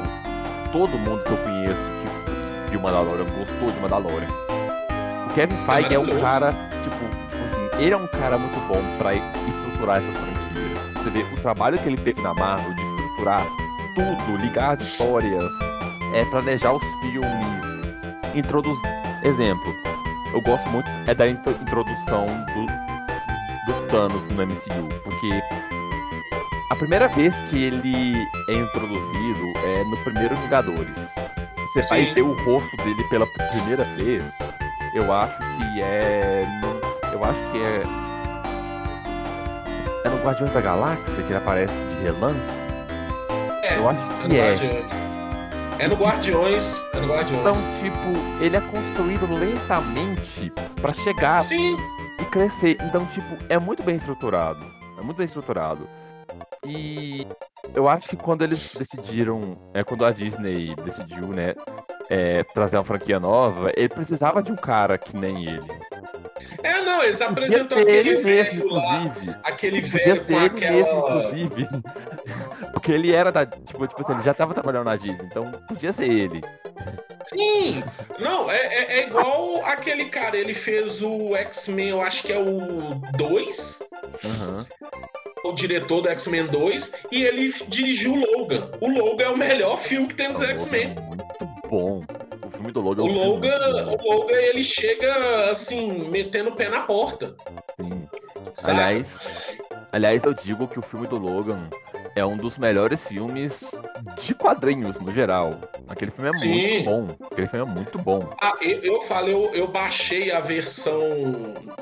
todo mundo que eu conheço que viu Mandalorian gostou de Mandalorian. O Kevin Feige é um maravilhoso. cara, tipo, assim, ele é um cara muito bom pra estruturar essas franquias. Você vê o trabalho que ele teve na Marvel de estruturar tudo, ligar as histórias, é, planejar os filmes, introduzir. Exemplo, eu gosto muito é da intro- introdução do, do Thanos no MCU, porque a primeira vez que ele é introduzido é no primeiro Vingadores. Você vai Sim. ver o rosto dele pela primeira vez. Eu acho que é. Eu acho que é. É no Guardiões da Galáxia que ele aparece de relance. É, Eu acho é no que é. Guardiões. É no Guardiões. É no Guardiões. Então, tipo, ele é construído lentamente pra chegar Sim, e crescer. Então, tipo, é muito bem estruturado. É muito bem estruturado. E eu acho que quando eles decidiram, é quando a Disney decidiu, né, é, trazer uma franquia nova, ele precisava de um cara que nem ele. É, não, eles apresentam aquele ele mesmo, velho lá, inclusive. aquele velho com ele mesmo, aquela. inclusive. Porque ele era da. Tipo, tipo assim, ele já tava trabalhando na Disney, então podia ser ele. Sim! Não, é, é, é igual aquele cara, ele fez o X-Men, eu acho que é o 2, Aham. O diretor do X-Men 2, e ele dirigiu o Logan. O Logan é o melhor filme que tem Logan X-Men. é Muito bom. O filme do Logan. é O um filme Logan, o Logan, ele chega assim, metendo o pé na porta. Sim. Aliás, aliás, eu digo que o filme do Logan é um dos melhores filmes de quadrinhos no geral. Aquele filme é Sim. muito bom. Aquele filme é muito bom. Ah, eu, eu falei, eu, eu baixei a versão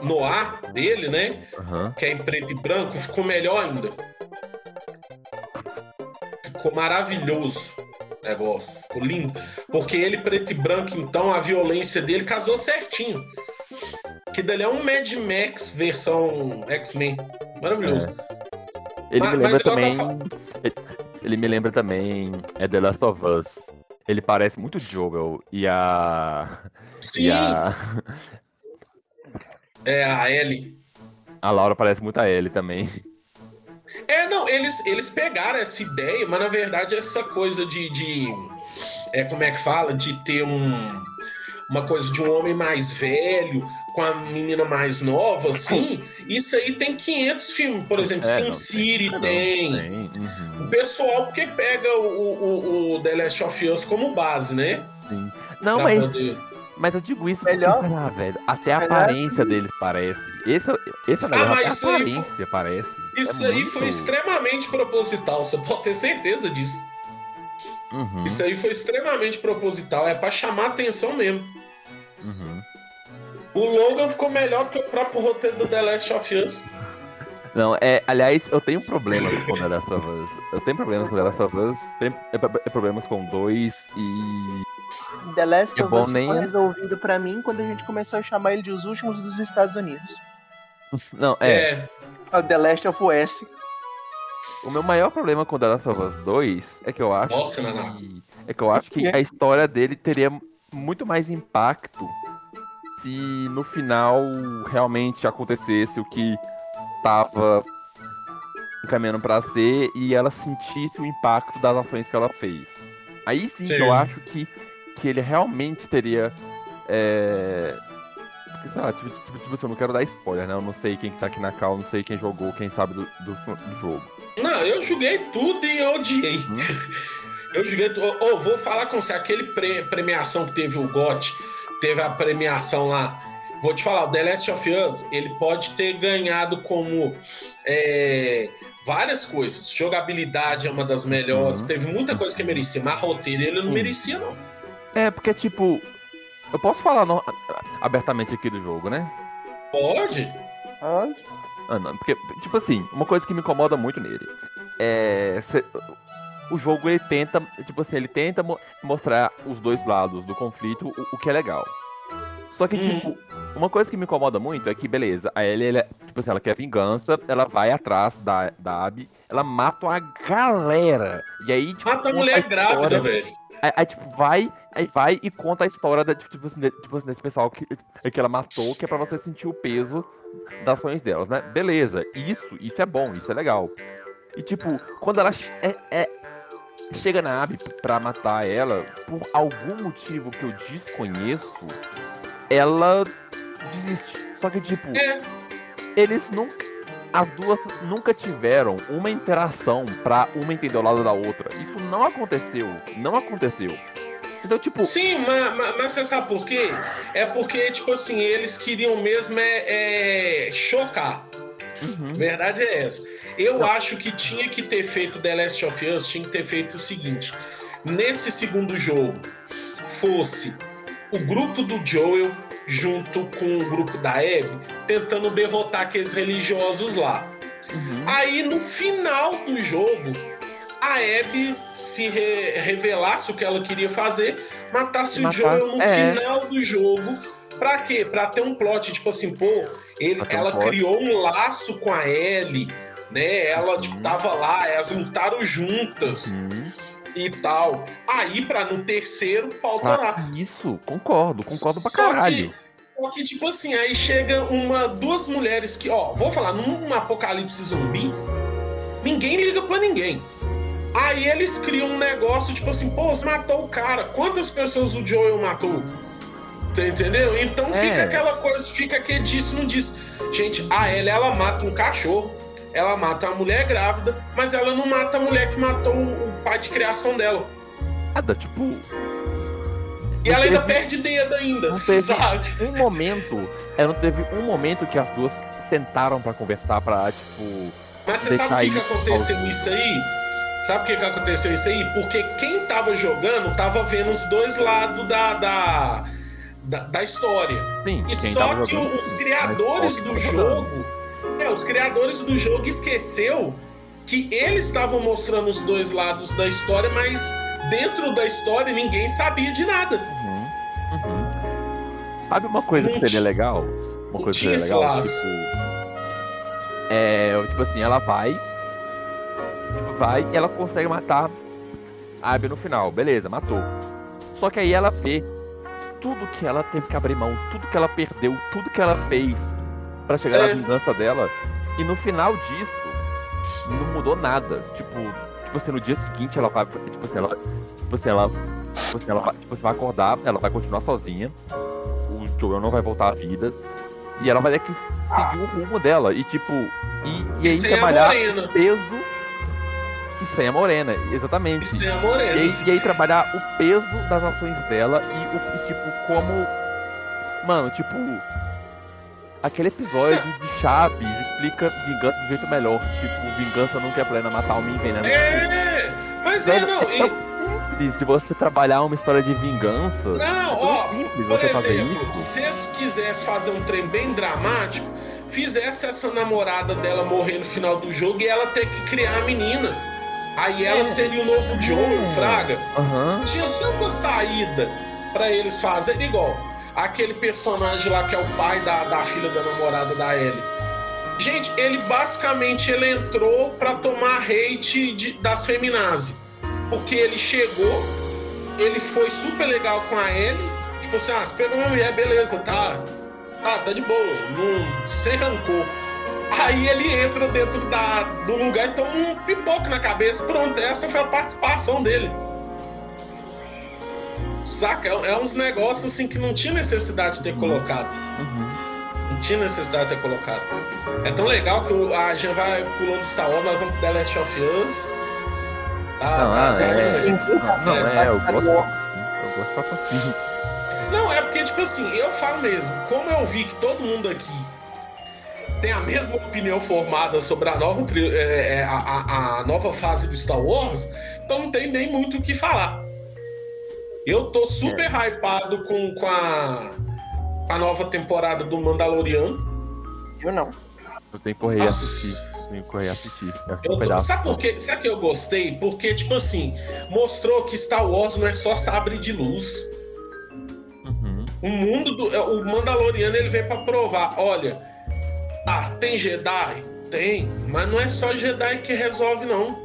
no ar dele, né? Aham. que é em preto e branco, ficou melhor ainda. Ficou maravilhoso o negócio, ficou lindo. Porque ele, preto e branco, então, a violência dele casou certinho. Que dali é um Mad Max versão X-Men. Maravilhoso. Ele Mas- me lembra tá também. ele- Ele me lembra também. É The Last of Us. Ele parece muito Joel e a. Sim, E a. é a Ellie. A Laura parece muito a Ellie também. É, não, eles, eles pegaram essa ideia, mas na verdade essa coisa de. de é, como é que fala? De ter um, uma coisa de um homem mais velho com a menina mais nova, assim. Isso aí tem 500 filmes, por exemplo, É, Sin não, City Não, tem. tem, uhum, O pessoal, porque pega o, o, o The Last of Us como base, né? sim. Não, Pra mas, poder- mas eu digo isso Melhor- porque, ah, velho, até a melhor- aparência deles parece. Esse, é- esse é o Ah, mas isso a aí aparência parece. Isso É aí muito- foi extremamente proposital, você pode ter certeza disso. Uhum, Isso aí foi extremamente proposital, é pra chamar atenção mesmo. uhum. O Logan ficou melhor do que o próprio roteiro do The Last of Us. Não, é, aliás, eu tenho problemas com The Last of Us. Eu tenho problemas com The Last of Us, tenho é, é, problemas com dois e. The Last É of Us nem- foi resolvido pra mim quando a gente começou a chamar ele de os últimos dos Estados Unidos. Não, é. É. É o The Last of Us. O meu maior problema com The Last of Us 2 é que eu acho Nossa, que. É que eu acho que a história dele teria muito mais impacto se no final realmente acontecesse o que tava encaminhando pra ser e ela sentisse o impacto das ações que ela fez. Aí sim, Sim. eu acho que, que ele realmente teria. É... Sei lá, tipo, tipo, tipo assim, eu não quero dar spoiler, né? Eu não sei quem que tá aqui na cal, não sei quem jogou, quem sabe do, do, do jogo. Não, eu joguei tudo e odiei. Hum? Eu joguei tudo. Ô, vou falar com você, aquele pre- premiação que teve o GOT, teve a premiação lá. Vou te falar, o The Last of Us, ele pode ter ganhado como é, várias coisas. Jogabilidade é uma das melhores. Uhum. Teve muita coisa que merecia, mas roteiro ele não Sim. merecia, não. É, porque, tipo, eu posso falar no- abertamente aqui do jogo, né? Pode? Ah, Ah, não, porque, tipo assim, uma coisa que me incomoda muito nele é. cê- o jogo ele tenta, tipo assim, ele tenta mo- mostrar os dois lados do conflito, o, o que é legal. Só que, Hum. tipo, uma coisa que me incomoda muito é que, beleza, a Ellie, ela, tipo assim, ela quer vingança, ela vai atrás da, da Abby, ela mata uma galera. E aí, tipo, Mata a mulher história- grávida, velho. Aí, aí, tipo, vai, aí vai e conta a história da, tipo, assim, de- tipo assim, desse pessoal que, que ela matou, que é pra você sentir o peso das ações delas, né? Beleza, isso, isso é bom, isso é legal. E tipo, quando ela é, é- chega na Abby pra matar ela, por algum motivo que eu desconheço, ela desiste. Só que, tipo, É. eles nunca. As duas nunca tiveram uma interação pra uma entender o lado da outra. Isso não aconteceu. Não aconteceu. Então, tipo, Sim, mas, mas, mas você sabe por quê? É porque, tipo assim, eles queriam mesmo é, é, chocar. uhum, Verdade é essa. Eu acho que tinha que ter feito The Last of Us, tinha que ter feito o seguinte: nesse segundo jogo, fosse o grupo do Joel junto com o grupo da Abby tentando derrotar aqueles religiosos lá. uhum. Aí no final do jogo, a Abby se re- revelasse o que ela queria fazer, matasse o Matar, Joel no é. final do jogo. Pra quê? Pra ter um plot, tipo assim, pô, ele- um ela plot. criou um laço com a Ellie, né? Ela, Uhum. tipo, tava lá, elas lutaram juntas Uhum. e tal. Aí, pra no terceiro, torar. Ah, isso, concordo, concordo pra Só que- caralho. Só que, tipo assim, aí chega uma, duas mulheres que, ó, vou falar, num apocalipse zumbi, ninguém liga pra ninguém. Aí eles criam um negócio, tipo assim, pô, você matou o cara. Quantas pessoas o Joel matou? Você entendeu? Então É. fica aquela coisa, fica que disse, não disse. Gente, a Ellie, ela mata um cachorro, ela mata uma mulher grávida, mas ela não mata a mulher que matou o o pai de criação dela. Nada, tipo, E ela ainda teve- perde dedo ainda, não teve- sabe? um momento, é, não teve um momento que as duas sentaram pra conversar pra, tipo, Mas você sabe o que, que aconteceu ao- isso aí? Sabe o que, que aconteceu isso aí? Porque quem tava jogando tava vendo os dois lados da, da, da, da história. sim, E só que jogando. os criadores do jogo. É, os criadores do jogo esqueceu que eles estavam mostrando os dois lados da história, mas dentro da história ninguém sabia de nada. Uhum, uhum. Sabe uma coisa Não que seria legal? Uma coisa que seria legal? Tipo. É. Tipo assim, ela vai. Tipo, vai e ela consegue matar a Abby no final. Beleza, matou. Só que aí ela vê tudo que ela teve que abrir mão, tudo que ela perdeu, tudo que ela fez pra chegar É. na vingança dela. E no final disso, não mudou nada. Tipo, tipo assim, no dia seguinte ela vai. Tipo assim, ela. Tipo assim, ela. Tipo assim, ela vai, tipo, você vai acordar, ela vai continuar sozinha. O Joel não vai voltar à vida. E ela vai ter que seguir o rumo dela. E tipo. E, e aí sem trabalhar o peso. E sem a morena, exatamente. E sem a E morena. aí, e aí trabalhar o peso das ações dela e, o, e, tipo, como. Mano, tipo. Aquele episódio de Chaves explica vingança de um jeito melhor. Tipo, vingança nunca é plena, matar uma envenenando. É, mas é, não. é simples se você trabalhar uma história de vingança. não, é ó, simples você fazer exemplo, isso. se eles quisessem fazer um trem bem dramático, fizesse essa namorada dela morrer no final do jogo e ela ter que criar a menina. Aí ela É. seria o novo Joel, É. Fraga. Aham. Tinha tanta saída pra eles fazerem igual. Aquele personagem lá que é o pai da, da filha da namorada da Ellie. Gente, ele basicamente ele entrou pra tomar hate de- das feminazes. Porque ele chegou, ele foi super legal com a Ellie. Tipo assim, ah, você pegou uma mulher, beleza, tá. Ah, tá de boa, não, sem rancor. Aí ele entra dentro da, do lugar e toma um pipoco na cabeça. Pronto, essa foi a participação dele. Saca? É, é uns negócios assim que não tinha necessidade de ter Uhum. colocado. Uhum. Não tinha necessidade de ter colocado. É tão legal que o- a gente vai pulando Star Wars, nós vamos pro The Last of Us. Tá, Não, tá, ah, é. tá. Não, não, é, eu Star gosto. Eu gosto pra assim. Não, é porque, tipo assim, eu falo mesmo, como eu vi que todo mundo aqui tem a mesma opinião formada sobre a nova, é, é, a, a- a nova fase do Star Wars, então não tem nem muito o que falar. Eu tô super hypado com, com a, a nova temporada do Mandaloriano. Eu não. Eu tenho que correr e Nossa. assistir. Eu tenho que correr assistir. Eu um tô- sabe por quê? Sabe que eu gostei? Porque, tipo assim, mostrou que Star Wars não é só sabre de luz. Uhum. O mundo do. O Mandaloriano ele veio pra provar. Olha, ah, tem Jedi? Tem, mas não é só Jedi que resolve, não.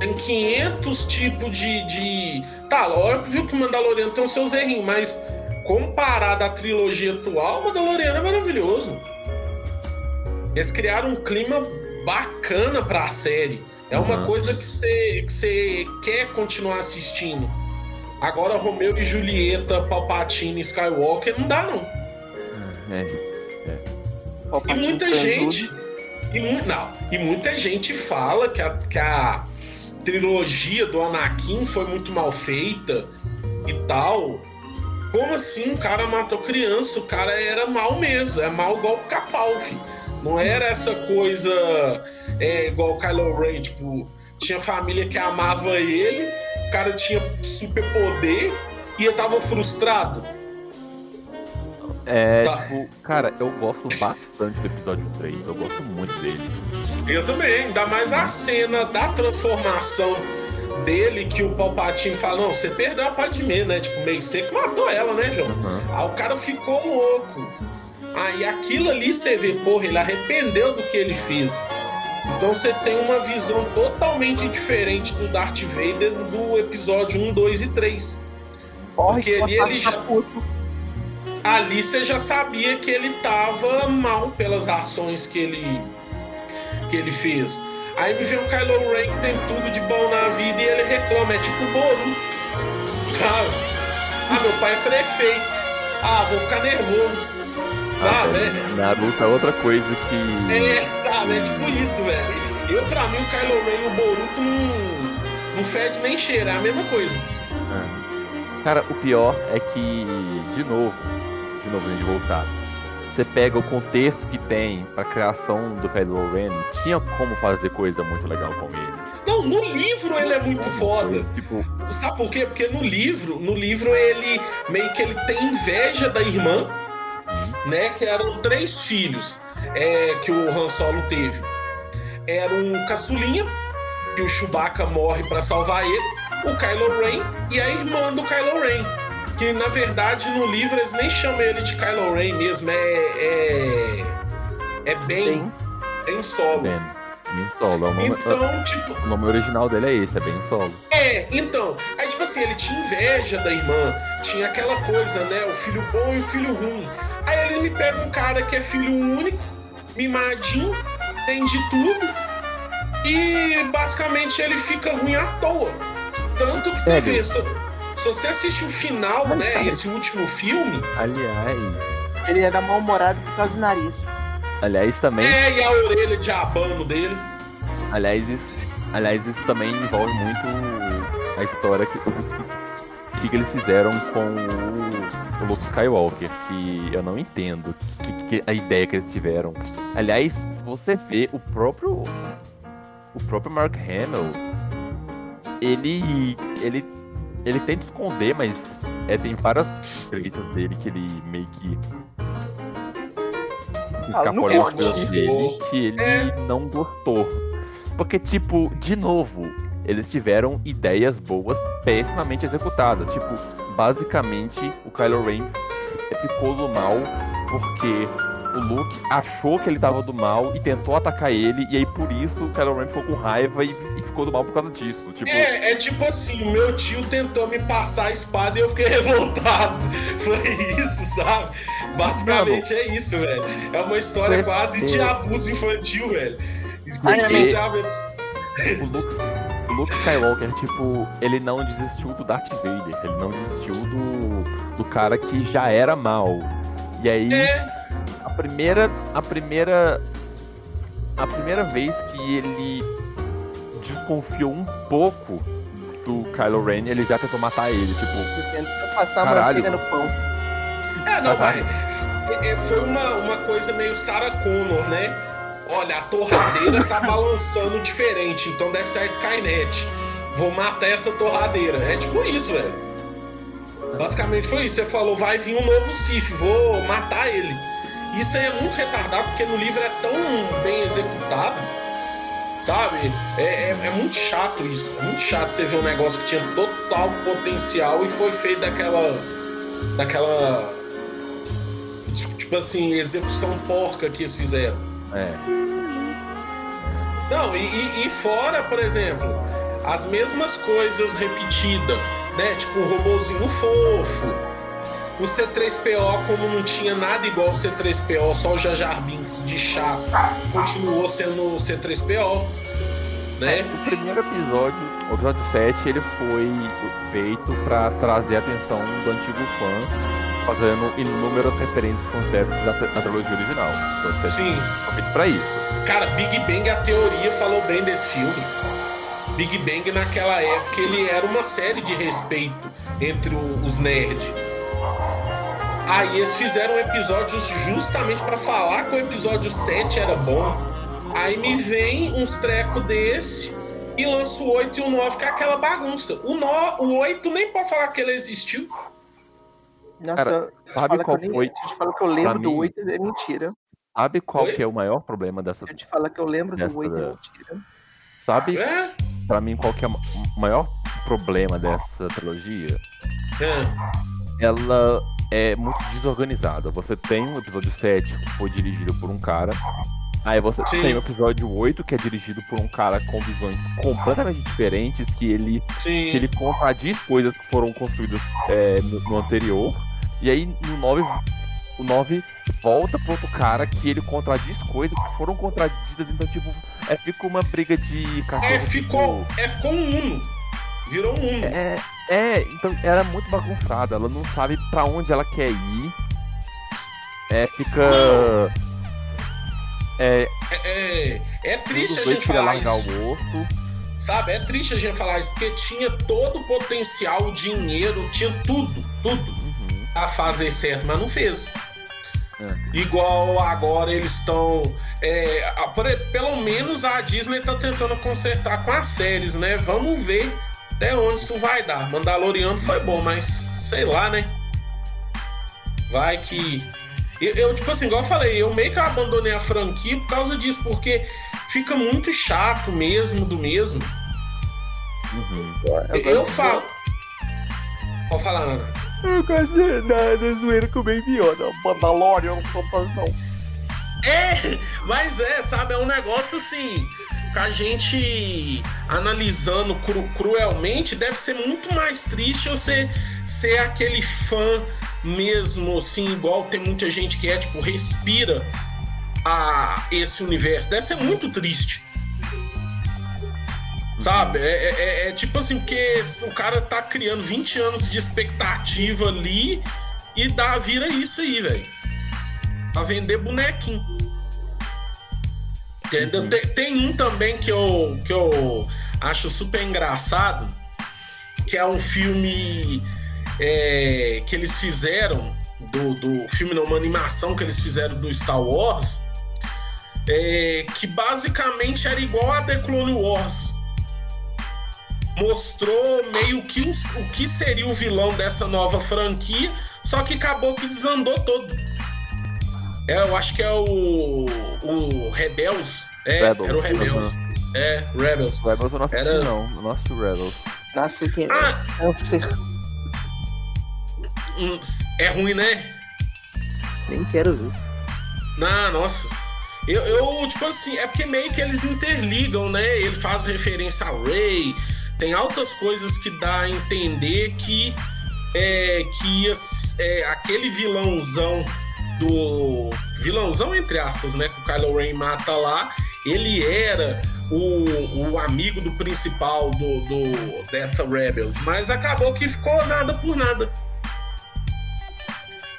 Tem 500 tipos de, de. Tá, óbvio que o Mandaloriano tem os seus errinhos, mas comparado à trilogia atual, o Mandaloriano é maravilhoso. Eles criaram um clima bacana pra série. É uma Uhum. coisa que você que você quer continuar assistindo. Agora, Romeu e Julieta, Palpatine e Skywalker, não dá, não. É. E Palpatine muita foi gente. E, mu- não, e muita gente fala que a, que a trilogia do Anakin foi muito mal feita e tal. Como assim? O cara matou criança, o cara era mal mesmo, é mal igual o Capalf. Não era essa coisa é, igual o Kylo Ren, tipo, tinha família que amava ele, o cara tinha superpoder e eu tava frustrado. É, Tá. tipo, cara, eu gosto bastante do episódio 3. Eu gosto muito dele. Eu também, ainda mais a cena da transformação dele, que o Palpatine fala, não, você perdeu a Padmé, né? Tipo, meio seco matou ela, né, João? Uhum. Aí o cara ficou louco. Aí aquilo ali você vê, porra, ele arrependeu do que ele fez. Então você tem uma visão totalmente diferente do Darth Vader do episódio 1, 2 e 3. Corre, Porque que ali ele tá já- puto. Ali você já sabia que ele tava mal pelas ações que ele que ele fez. Aí me vem o Kylo Ren que tem tudo de bom na vida e ele reclama, é tipo o Boru. Sabe? Ah, meu pai é prefeito. Ah, vou ficar nervoso. Sabe? Ah, Naruto é outra coisa que. É, é, sabe? É tipo isso, velho. Eu, pra mim, o Kylo Ren e o Boruto não, não fede nem cheira, é a mesma coisa. É. Cara, o pior é que, de novo, de novo, gente voltar. Você pega o contexto que tem pra criação do Kylo Ren, tinha como fazer coisa muito legal com ele. Não, no livro ele é muito foda. Tipo, Sabe por quê? Porque no livro, no livro ele meio que ele tem inveja da irmã, né? Que eram três filhos é, que o Han Solo teve. Era um caçulinha, que o Chewbacca morre pra salvar ele, o Kylo Ren e a irmã do Kylo Ren. Que na verdade no livro eles nem chamam ele de Kylo Ren mesmo, é. É, é bem, bem solo. Ben, Ben Solo. É o, nome, Então, tipo, o nome original dele é esse, é Ben Solo. É, então, aí tipo assim, ele tinha inveja da irmã, tinha aquela coisa, né, o filho bom e o filho ruim. Aí ele me pega um cara que é filho único, mimadinho, tem de tudo, e basicamente ele fica ruim à toa. Tanto que você Sério? vê, se, se você assiste o final, né, esse último filme, Aliás, Ele ia dar mal-humorado por causa do nariz. aliás também, é, e a orelha de abano dele. aliás isso, aliás isso também envolve muito a história que que, que eles fizeram com o, o Luke Skywalker, que eu não entendo que, que- a ideia que eles tiveram. Aliás, se você vê o próprio o próprio Mark Hamill, ele ele ele tenta esconder, mas é, tem várias entrevistas dele que ele meio que se Ah, escapou curti. coisas dele que ele É. não gostou. Porque, tipo, de novo, eles tiveram ideias boas pessimamente executadas. Tipo, basicamente, o Kylo Ren ficou do mal porque o Luke achou que ele tava do mal e tentou atacar ele, e aí por isso o Kylo Ren ficou com raiva e, e ficou do mal por causa disso. Tipo, É, é tipo assim, o meu tio tentou me passar a espada e eu fiquei revoltado. Foi isso, sabe? Basicamente é isso, velho. É uma história quase de abuso infantil, velho. Isso Ai, que minha- já- o Luke, o Luke Skywalker, tipo, ele não desistiu do Darth Vader, ele não desistiu do, do cara que já era mal. E aí, É, primeira. A primeira. A primeira vez que ele desconfiou um pouco do Kylo Ren, ele já tentou matar ele, tipo. Tentou passar a Caralho. manteiga no pão. é não, mas é, é, foi uma, uma coisa meio Sarah Connor, né? Olha, a torradeira tá balançando diferente, então deve ser a Skynet. Vou matar essa torradeira. É tipo isso, velho. Basicamente foi isso. Você falou, vai vir um novo Sif, vou matar ele. Isso aí é muito retardado, porque no livro é tão bem executado, sabe? É, é, é muito chato isso. É muito chato você ver um negócio que tinha total potencial e foi feito daquela. daquela. Tipo, tipo assim, execução porca que eles fizeram. É. Não, e, e, e fora, por exemplo, as mesmas coisas repetidas, né? Tipo o robozinho fofo. O C3PO, como não tinha nada igual ao C3PO, só o Jar Jar Binks de chá, continuou sendo o C3PO, né? O primeiro episódio, o episódio 7, ele foi feito pra trazer a atenção do antigo fã, fazendo inúmeras referências e conceitos da, da trilogia original. Então, o 7 Sim. foi feito pra isso. Cara, Big Bang, a teoria falou bem desse filme. Big Bang, naquela época, ele era uma série de respeito entre o- os nerds. Aí eles fizeram episódios justamente pra falar que o episódio 7 era bom. Aí me vem uns trecos desse e lança o 8 e o 9, que é aquela bagunça. O, no, o 8 nem pode falar que ele existiu. Nossa, Cara, sabe falo que qual eu foi? Se falar que eu lembro do mim? 8 é mentira. Sabe qual Oi? que é o maior problema dessa. Se eu te falar que eu lembro Dessa do 8 é mentira. Sabe, É? pra mim, qual que é o maior problema dessa trilogia? É. ela é muito desorganizada. Você tem um episódio 7 que foi dirigido por um cara. Aí você Sim. tem o episódio 8 que é dirigido por um cara com visões completamente diferentes, que ele, Sim. que ele contradiz coisas que foram construídas é, no, no anterior. E aí no 9, o 9 volta pro outro cara que ele contradiz coisas que foram contradidas. Então, tipo, é, fica uma briga de cachorro. É, tipo, ficou, é, ficou um Uno. Virou um Uno. é, é, então ela é muito bagunçada, ela não sabe pra onde ela quer ir. É, fica. É, É, é, é triste a gente falar isso. o. Sabe? É triste a gente falar isso, porque tinha todo o potencial, o dinheiro, tinha tudo, tudo Uhum. a fazer certo, mas não fez. É. Igual agora eles estão. é, pelo menos a Disney tá tentando consertar com as séries, né? Vamos ver até onde isso vai dar. Mandaloriano foi bom, mas sei lá, né? Vai que. Eu, eu, tipo assim, igual eu falei, eu meio que abandonei a franquia por causa disso, porque fica muito chato mesmo do mesmo. Uhum. Eu, falo. Pode falar, Ana. Eu gosto da, da zoeira com o Baby Yoda. Mandalorian, não. É, mas é, sabe, é um negócio assim, a gente analisando cru- cruelmente, deve ser muito mais triste você ser aquele fã mesmo, assim, igual tem muita gente que é, tipo, respira a esse universo. Deve ser muito triste. Sabe? É, é- é- é tipo assim, porque o cara tá criando 20 anos de expectativa ali e dá, vira isso aí, velho. Pra vender bonequinho. Entendeu? Uhum. Tem, tem um também que eu, que eu acho super engraçado, que é um filme é, que eles fizeram, do, do filme, não, uma animação que eles fizeram do Star Wars, é, que basicamente era igual a The Clone Wars. Mostrou meio que o, o que seria o vilão dessa nova franquia, só que acabou que desandou todo. É, eu acho que é o, o Rebels. É, Rebels, era o Rebels. aham. É, Rebels. Rebels eu não assisti, Era- não. Eu não assisti Rebels. Nossa, que Ah, câncer. hum, é ruim, né? Nem quero ver. Não, nossa. Eu, eu, tipo assim, é porque meio que eles interligam, né? Ele faz referência a Ray. Tem altas coisas que dá a entender que é, que é, aquele vilãozão do. Vilãozão, entre aspas, né? Que o Kylo Ren mata lá. Ele era o, o amigo do principal do, do- dessa Rebels. Mas acabou que ficou nada por nada.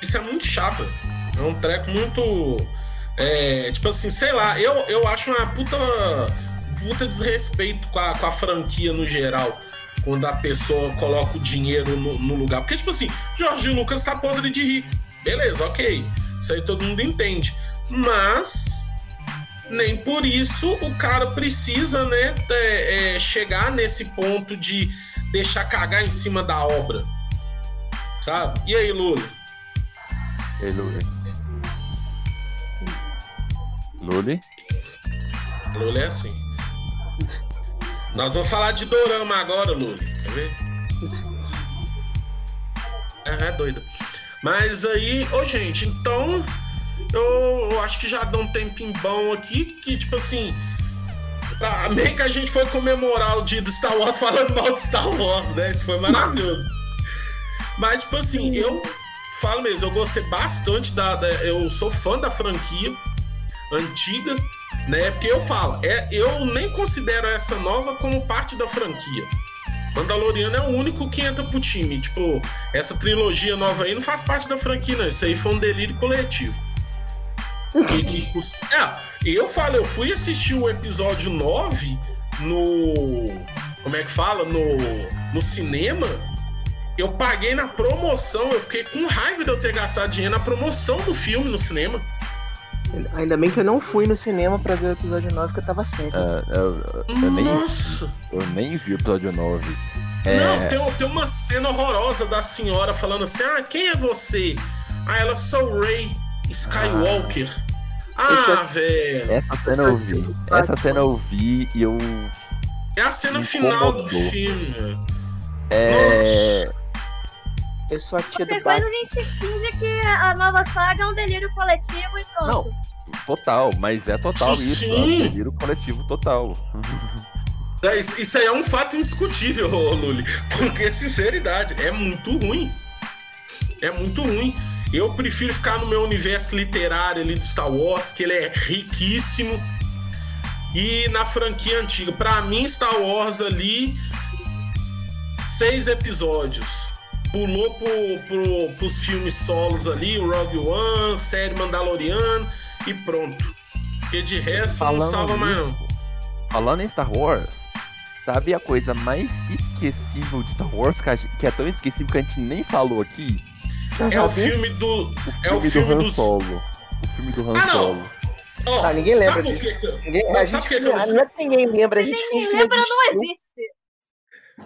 Isso é muito chato. É um treco muito. é, tipo assim, sei lá, eu, eu acho uma puta, puta desrespeito com a, com a franquia no geral. Quando a pessoa coloca o dinheiro no, no lugar. Porque, tipo assim, Jorge Lucas tá podre de rir. Beleza, ok. Isso aí todo mundo entende. Mas nem por isso o cara precisa, né, é, é, chegar nesse ponto de deixar cagar em cima da obra. Sabe? E aí, Lula? Ele, Luli? Luli é assim. Nós vamos falar de dorama agora, Luli. Quer ver? É, é doido. Mas aí, ô gente, então eu, eu acho que já dá um tempinho bom aqui, que tipo assim. Ah, meio que a gente foi comemorar o dia do Star Wars falando mal de Star Wars, né? Isso foi maravilhoso. Mas, tipo assim, eu falo mesmo, eu gostei bastante da, da. eu sou fã da franquia antiga, né? Porque eu falo, é, eu nem considero essa nova como parte da franquia. Mandaloriano é o único que entra pro time. Tipo, essa trilogia nova aí não faz parte da franquia, não. Isso aí foi um delírio coletivo. E, que, é, eu falo, eu fui assistir o episódio 9 no. Como é que fala? No, no cinema. Eu paguei na promoção, eu fiquei com raiva de eu ter gastado dinheiro na promoção do filme no cinema. Ainda bem que eu não fui no cinema pra ver o episódio 9, que eu tava cego. É, eu, eu, eu nem, eu nem vi o episódio 9. É... Não, tem, tem uma cena horrorosa da senhora falando assim: Ah, quem é você? Ah, ela sou Ray Skywalker. Ah, ah velho. Essa cena eu vi. Essa cena eu vi e eu. É a cena final do filme. É. Nossa. Eu sou a tia Qualquer do coisa a gente finge que a nova saga é um delírio coletivo e pronto. Não, total, mas é total Sim. isso. É um delírio coletivo total. É, isso isso aí é um fato indiscutível, Luli. Porque, sinceridade, é muito ruim. É muito ruim. Eu prefiro ficar no meu universo literário ali de Star Wars, que ele é riquíssimo. E na franquia antiga. Pra mim, Star Wars ali, seis episódios. Pulou pro, pro, pros filmes solos ali, o Rogue One, série Mandaloriano e pronto. Porque de resto não Falando salva mais não. Falando em Star Wars, sabe a coisa mais esquecível de Star Wars, que, gente- que é tão esquecível que a gente nem falou aqui? É o filme do. O É o filme filme do Han dos- Solo. O filme do Han Ah, não. Solo. Ó, Ah, ninguém lembra sabe disso. que que- Ninguém, Não, a gente, que que eu não- não é que ninguém lembra, a gente Ninguém finge que lembra, não existiu. existe.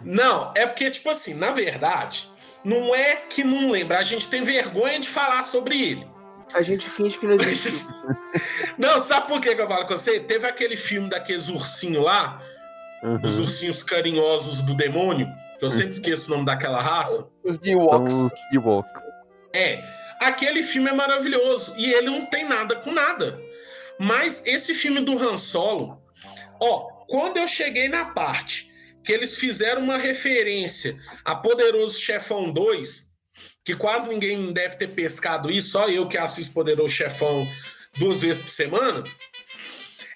Não, é porque, tipo assim, na verdade, não é que não lembra, a gente tem vergonha de falar sobre ele. A gente finge que não existiu. Não, sabe por que que eu falo com você? Teve aquele filme daqueles ursinhos lá, os Uhum. ursinhos carinhosos do demônio, que eu sempre esqueço o nome daquela raça. Os São Ewoks. os Ewoks. É, aquele filme é maravilhoso e ele não tem nada com nada. Mas esse filme do Han Solo, ó, quando eu cheguei na parte que eles fizeram uma referência a Poderoso Chefão 2, que quase ninguém deve ter pescado isso, só eu que assisto Poderoso Chefão duas vezes por semana,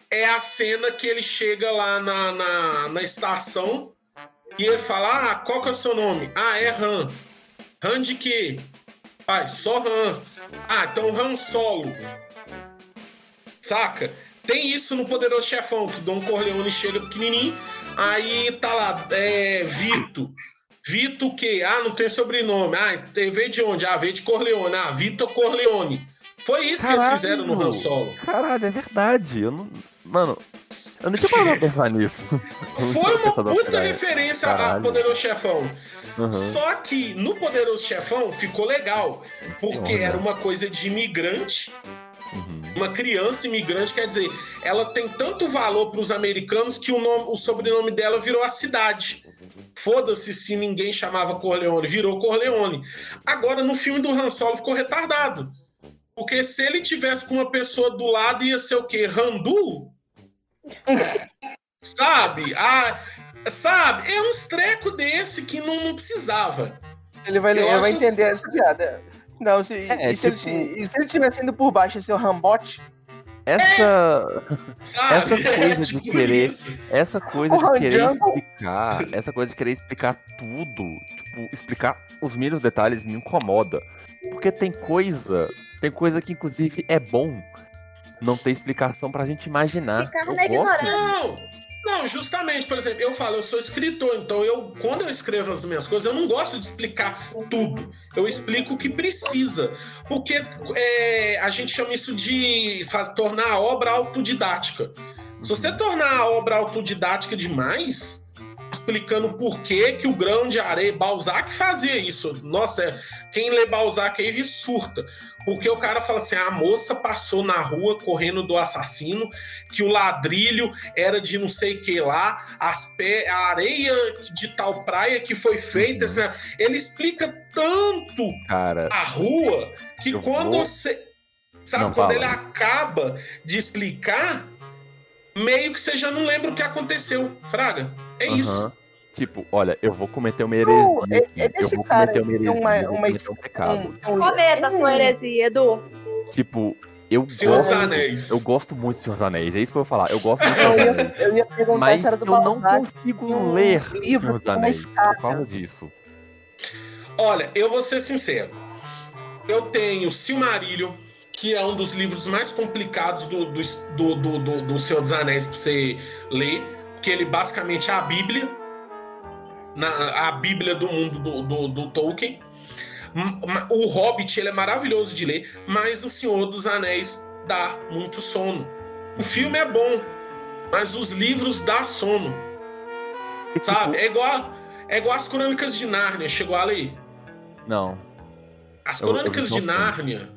é a cena que ele chega lá na, na, na estação e ele fala: Ah, qual que é o seu nome? Ah, é Han. Han de quê? Pai, só Han. Ah, então Han Solo. Saca? Tem isso no Poderoso Chefão, que o Dom Corleone chega pequenininho, aí tá lá, é, Vito. Vito o quê? Ah, não tem sobrenome. Ah, veio de onde? Ah, veio de Corleone. Ah, Vitor Corleone. Foi isso que eles Caralho! fizeram no Han Solo. Caralho, é verdade. Eu não. Mano, eu não tinha parado pra pensar nisso. Foi uma puta referência a Caralho. Poderoso Chefão. Uhum. Só que no Poderoso Chefão ficou legal, porque Olha. era uma coisa de imigrante, Uhum. uma criança imigrante, quer dizer, ela tem tanto valor para os americanos que o, nome- o sobrenome dela virou a cidade. Foda-se se ninguém chamava Corleone, virou Corleone. Agora, no filme do Han Solo ficou retardado. Porque se ele tivesse com uma pessoa do lado, ia ser o quê? Randu? sabe? Ah, sabe? É uns treco desse que não, não precisava. Ele vai, ele vai entender essa piada. Não, se, É, e, se tipo- ele, ti- e se ele tivesse indo por baixo, ia ser o Rambote? Essa, Sabe? Essa coisa de tipo querer- isso. essa coisa Porra, de querer explicar, essa coisa de querer explicar tudo, tipo, explicar os mínimos detalhes me incomoda. Porque tem coisa, tem coisa que inclusive é bom não ter explicação pra gente imaginar. Ficar na ignorância. Não, justamente, por exemplo, eu falo, eu sou escritor, então eu, quando eu escrevo as minhas coisas, eu não gosto de explicar tudo. Eu explico o que precisa. Porque é, a gente chama isso de fa- tornar a obra autodidática. Se você tornar a obra autodidática demais, explicando por que, que o grão de areia. Balzac fazia isso. Nossa, é, quem lê Balzac aí surta. Porque o cara fala assim: a moça passou na rua correndo do assassino, que o ladrilho era de não sei o que lá, as pé, a areia de tal praia que foi feita. Assim, ele explica tanto cara, a rua que quando vou... você. Sabe, não, quando fala. ele acaba de explicar, meio que você já não lembra o que aconteceu. Fraga, é uhum. isso. Tipo, olha, eu vou cometer uma heresia. Uh, é, é eu vou cometer uma heresia. Uma, uma, um pecado. Um, um... Começa a sua heresia, Edu. Tipo, eu Senhor gosto, dos Anéis. Eu gosto muito de Senhor dos Anéis, é isso que eu vou falar. Eu gosto muito eu ia, eu ia perguntar Mas se era do eu não consigo um ler livro Senhor dos Anéis por causa disso. Olha, eu vou ser sincero. Eu tenho Silmarillion, que é um dos livros mais complicados do, do, do, do, do Senhor dos Anéis para você ler, porque ele basicamente é a Bíblia, na, a Bíblia do mundo do, do, do Tolkien. O Hobbit ele é maravilhoso de ler, mas o Senhor dos Anéis dá muito sono. O filme é bom, mas os livros dá sono. Sabe? É igual, é igual as Crônicas de Nárnia. Chegou a ler? Não. As Crônicas eu, eu de Nárnia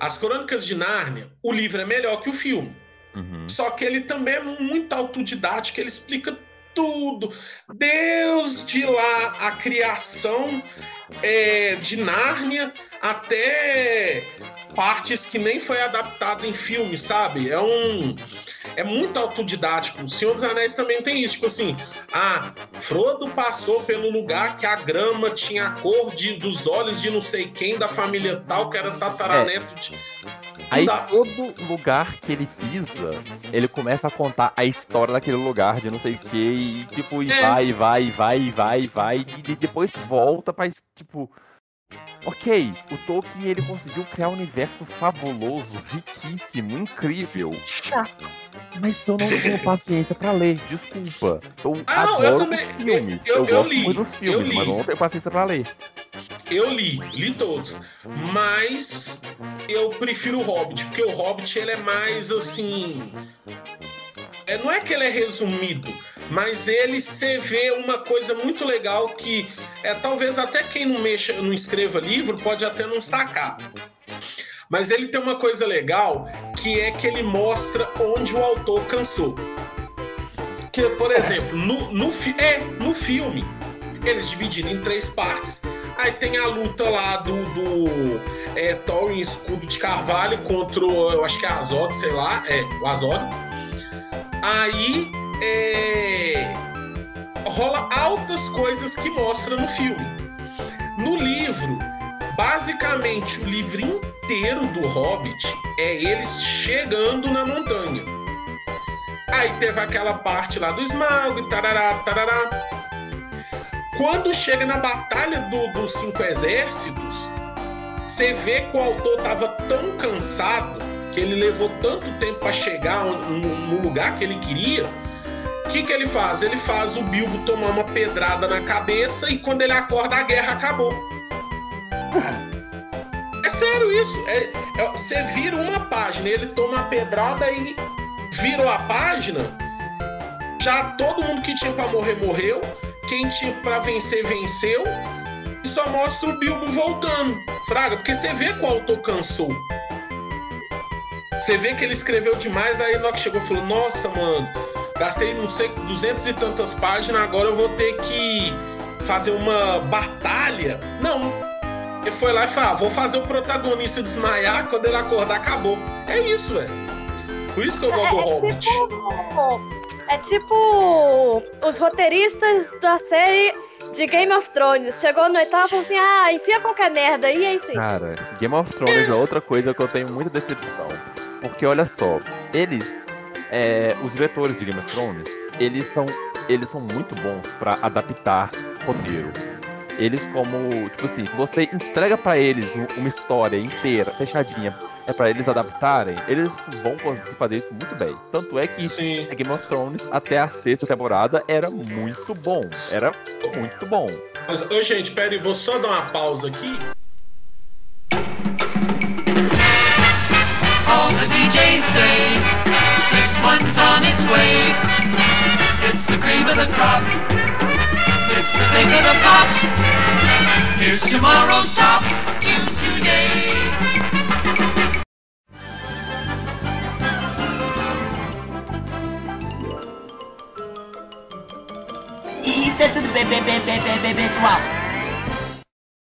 as Crônicas de Nárnia, o livro é melhor que o filme. Uhum. Só que ele também é muito autodidático, ele explica tudo. Deus de lá a criação é, de Nárnia até partes que nem foi adaptado em filme, sabe? É um é muito autodidático. O Senhor dos Anéis também tem isso, tipo assim, ah, Frodo passou pelo lugar que a grama tinha a cor de, dos olhos de não sei quem da família tal, que era tataraneto de Aí todo lugar que ele pisa, ele começa a contar a história daquele lugar de não sei o que, e tipo, e é. vai, vai, vai, vai, vai, e depois volta pra, tipo, Ok, o Tolkien ele conseguiu criar um universo fabuloso, riquíssimo, incrível. Mas eu não tenho paciência para ler, desculpa. Eu ah, adoro eu também, filmes. Eu, eu, eu, eu li, muito dos filmes, mas eu não tenho paciência para ler. Eu li, li todos. Mas eu prefiro o Hobbit, porque o Hobbit ele é mais assim. É, não é que ele é resumido, mas ele se vê uma coisa muito legal que é talvez até quem não mexa, não escreva livro pode até não sacar. Mas ele tem uma coisa legal que é que ele mostra onde o autor cansou. Que, por exemplo, no, no, é, no filme, eles dividiram em três partes. Aí tem a luta lá do, do é, Thor em escudo de carvalho contra, eu acho que é Azog, sei lá, é, o Azog. Aí é, rola altas coisas que mostra no filme. No livro, basicamente o livro inteiro do Hobbit é eles chegando na montanha. Aí teve aquela parte lá do Smaug, tarará, tarará. Quando chega na batalha do, dos cinco exércitos, você vê que o autor estava tão cansado que ele levou tanto tempo para chegar no, lugar que ele queria. O que, que ele faz? Ele faz o Bilbo tomar uma pedrada na cabeça e quando ele acorda a guerra acabou. É sério isso. É, é, você vira uma página, ele toma a pedrada e virou a página. Já todo mundo que tinha para morrer morreu quem tinha para vencer, venceu. E só mostra o Bilbo voltando. Fraga, porque você vê que o autor cansou. Você vê que ele escreveu demais, aí na que chegou falou: Nossa, mano, gastei não sei, duzentos e tantas páginas, agora eu vou ter que fazer uma batalha. Não. Ele foi lá e falou: ah, Vou fazer o protagonista desmaiar, quando ele acordar, acabou. É isso, velho. Por isso que eu gosto do é, é Hobbit. Tipo é tipo os roteiristas da série de Game of Thrones. Chegou no oitavo e falou assim: ah, enfia qualquer merda. E é isso aí. Cara, Game of Thrones é outra coisa que eu tenho muita decepção. Porque olha só, eles, é, os diretores de Game of Thrones, eles são, eles são muito bons para adaptar roteiro. Eles como, tipo assim, se você entrega para eles uma história inteira, fechadinha, é para eles adaptarem, eles vão conseguir fazer isso muito bem. Tanto é que Sim. Game of Thrones, até a sexta temporada, era muito bom. Era muito bom. Mas, ô, gente, pera aí, vou só dar uma pausa aqui. All the DJs say this one's on its way. It's the cream of the crop. It's the thing of the pops. Here's tomorrow's top tune today. Isso é tudo bem, bem, bem, bem, bem, bem, pessoal.